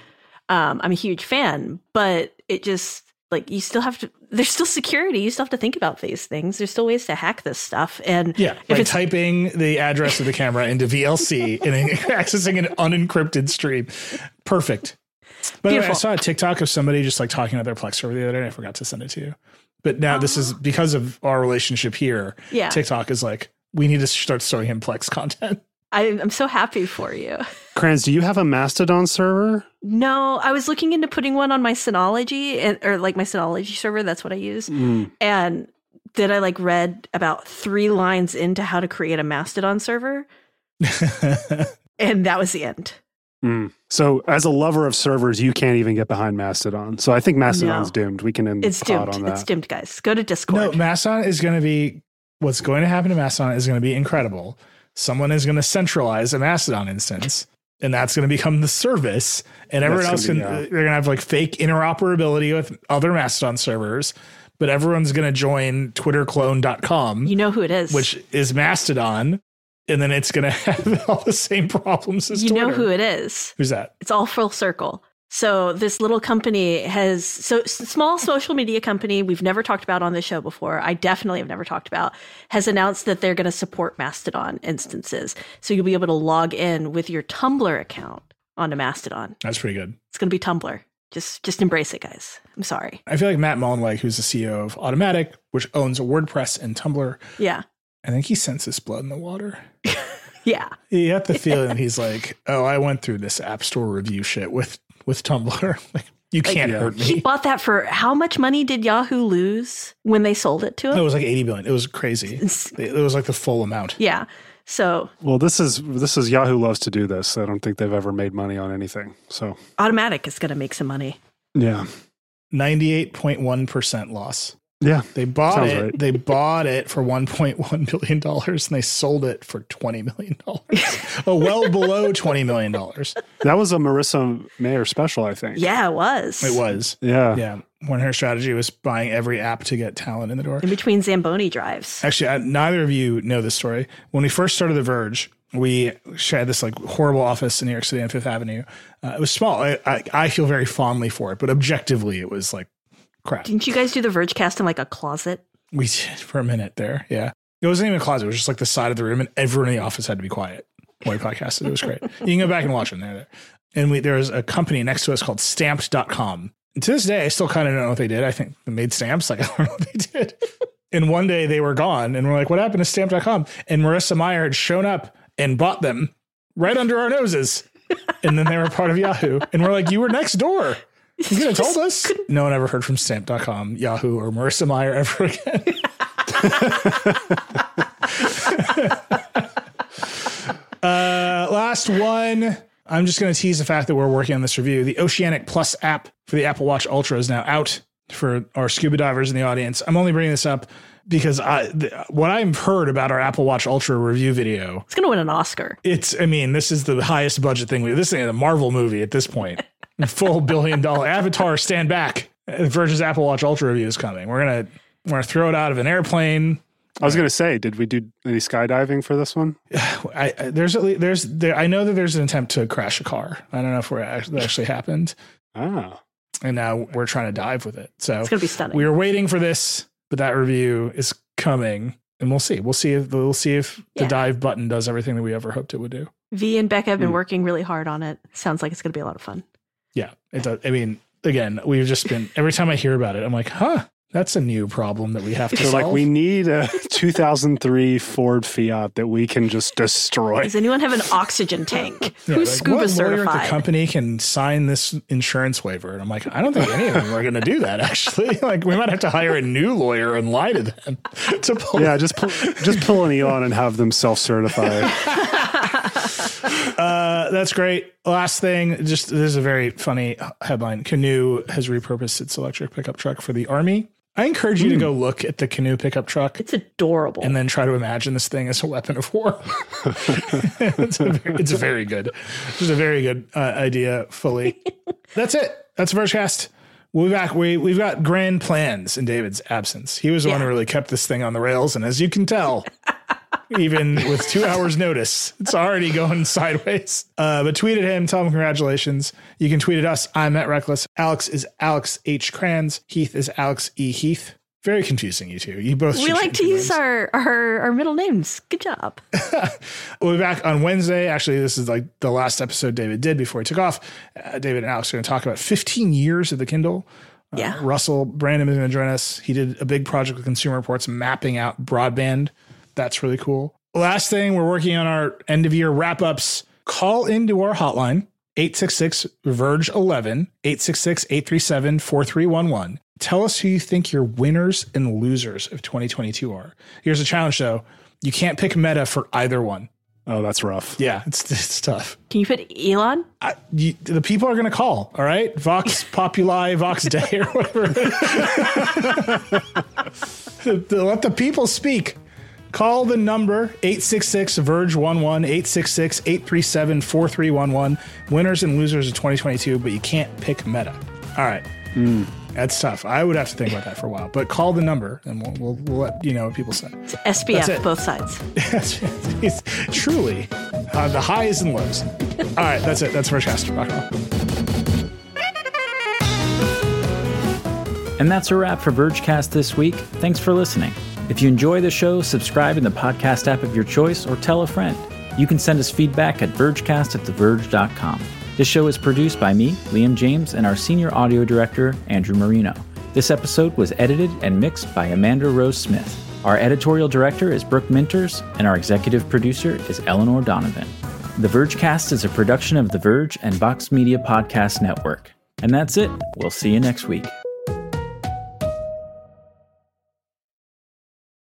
um, I'm a huge fan. But it just like you still have to. There's still security. You still have to think about these things. There's still ways to hack this stuff. And
Yeah, like typing the address of the camera into VLC and accessing an unencrypted stream. Perfect. but the way, I saw a TikTok of somebody just like talking about their Plex server the other day. and I forgot to send it to you. But now this is because of our relationship here.
Yeah.
TikTok is like, we need to start showing him Plex content.
I, I'm so happy for you.
Cranz, do you have a Mastodon server?
No, I was looking into putting one on my Synology and, or like my Synology server. That's what I use.
Mm.
And then I like read about three lines into how to create a Mastodon server. and that was the end.
Mm. So, as a lover of servers, you can't even get behind Mastodon. So, I think Mastodon's
No.
doomed. We can end
It's doomed.
on that.
It's doomed, guys. Go to Discord.
No,
Discord.
Mastodon is going to be what's going to happen to Mastodon is going to be incredible. Someone is going to centralize a Mastodon instance, and that's going to become the service. And everyone
That's
else
gonna
can
be- yeah.
they're going to have like fake interoperability with other Mastodon servers, but everyone's going to join TwitterClone.com,
you know who it is.
which is Mastodon, and then it's going to have all the same problems as Twitter.
you
Twitter.
know who it is.
Who's that?
It's all full circle. So this little company has so small social media company we've never talked about on this show before. I definitely have never talked about has announced that they're going to support Mastodon instances. So you'll be able to log in with your Tumblr account onto Mastodon.
That's pretty good.
It's going to be Tumblr. Just just embrace it, guys. I'm sorry.
I feel like Matt Mullenweg, who's the CEO of Automattic, which owns WordPress and Tumblr,
Yeah.
I think he senses blood in the water.
Yeah.
You have the feeling he's like, oh, I went through this App Store review shit with with Tumblr. You can't
yeah.
hurt
He bought that for how much money did Yahoo lose when they sold it to him?
It was like eighty billion. It was crazy. It was like the full amount.
Yeah. So
well, this is this is Yahoo loves to do this. I don't think they've ever made money on anything. So,
Automattic is going to make some money.
yeah,
Ninety-eight point one percent loss.
Yeah,
They bought
Sounds
it.
right.
They bought it for one point one billion dollars, and they sold it for twenty million dollars. oh, well below twenty million dollars.
that was a Marissa Mayer special, I think.
Yeah, it was.
It was.
yeah,
Yeah, when her strategy was buying every app to get talent in the door.
In between Zamboni drives.
Actually, I, neither of you know this story. When we first started The Verge, we had this like horrible office in New York City on Fifth Avenue. Uh, it was small. I, I, I feel very fondly for it, but objectively, it was like crap.
Didn't you guys do the Vergecast in like a closet?
We did for a minute there. Yeah. It wasn't even a closet. It was just like the side of the room, and everyone in the office had to be quiet while we podcasted. It was great. you can go back and watch them. There. And we, there was a company next to us called stamped.com. And to this day, I still kind of don't know what they did. I think they made stamps. Like, I don't know what they did. and one day they were gone, and we're like, what happened to stamp.com? And Marissa Mayer had shown up and bought them right under our noses. and then they were part of Yahoo. And we're like, you were next door. You could have told us. No one ever heard from stamp.com, Yahoo, or Marissa Mayer ever again. uh, last one. I'm just going to tease the fact that we're working on this review. The Oceanic Plus app for the Apple Watch Ultra is now out for our scuba divers in the audience. I'm only bringing this up because I, th- what I've heard about our Apple Watch Ultra review video
It's going to win an Oscar.
it's i mean this is the highest budget thing we this thing is a marvel movie at this point full billion dollar avatar stand back versus apple watch ultra review is coming we're gonna we're gonna throw it out of an airplane
I was going to say, did we do any skydiving for this one?
I, I there's at least there's there i know that there's an attempt to crash a car i don't know if we're actually, that actually happened
Ah,
and now we're trying to dive with it so
It's going to be stunning.
we were waiting for this but that review is coming and we'll see we'll see if we'll see if the dive button does everything that we ever hoped it would do
v and Becca have been
Hmm.
working really hard on it. Sounds like it's going to be a lot of fun.
Yeah, it does. I mean, again, we've just been every time I hear about it, I'm like, huh, that's a new problem that we have to
so
solve.
like we need a 2003 Ford Fiat that we can just destroy.
Does anyone have an oxygen tank?
Yeah,
Who's
like,
scuba
what lawyer at
certified?
the company can sign this insurance waiver? And I'm like, I don't think any of them are going to do that. Actually, like we might have to hire a new lawyer and lie to them to pull.
Yeah, just pull, just pull an Elon and have them self-certify.
Uh, that's great. Last thing, just this is a very funny headline. Canoo has repurposed its electric pickup truck for the army. I encourage you to go look at the Canoo pickup truck.
It's adorable.
and then try to imagine this thing as a weapon of war. it's, a very, it's a very good, it's a very good uh, idea. Fully, that's it. That's the Vergecast. We'll be back. We we've got grand plans in David's absence. He was the one who really kept this thing on the rails, and as you can tell. Even with two hours notice, it's already going sideways. Uh, but tweet at him, tell him congratulations. You can tweet at us. I'm at Reckless. Alex is Alex H. Cranz. Heath is Alex E. Heath. Very confusing, you two. You both.
we like to use
names.
our, our our middle names. Good job.
We'll be back on Wednesday. Actually, this is like the last episode David did before he took off. Uh, David and Alex are going to talk about 15 years of the Kindle. Uh,
Yeah.
Russell Brandom is going to join us. He did a big project with Consumer Reports mapping out broadband. That's really cool. Last thing, we're working on our end of year wrap ups. Call into our hotline 866 Verge 11 866 837 4311. Tell us who you think your winners and losers of 2022 are. Here's a challenge though you can't pick meta for either one.
Oh, that's rough.
Yeah, it's it's tough.
Can you put Elon?
I, you, the people are going to call. All right, Vox Populi, Vox Day, or whatever. Let the people speak. Call the number 866 Verge 11 866 837 4311. Winners and losers of 2022, but you can't pick Meta. All right. Hmm. That's tough. I would have to think about that for a while. But call the number and we'll, we'll, we'll let you know what people say.
It's
That's
SBF,
it.
both sides.
it's truly uh, the highs and lows. All right. That's it. That's Vergecast. Rock and.
And that's a wrap for Vergecast this week. Thanks for listening. If you enjoy the show, subscribe in the podcast app of your choice or tell a friend. You can send us feedback at vergecast at theverge.com. This show is produced by me, Liam James, and our senior audio director, Andrew Marino. This episode was edited and mixed by Amanda Rose Smith. Our editorial director is Brooke Minters, and our executive producer is Eleanor Donovan. The Vergecast is a production of The Verge and Vox Media Podcast Network. And that's it. We'll see you next week.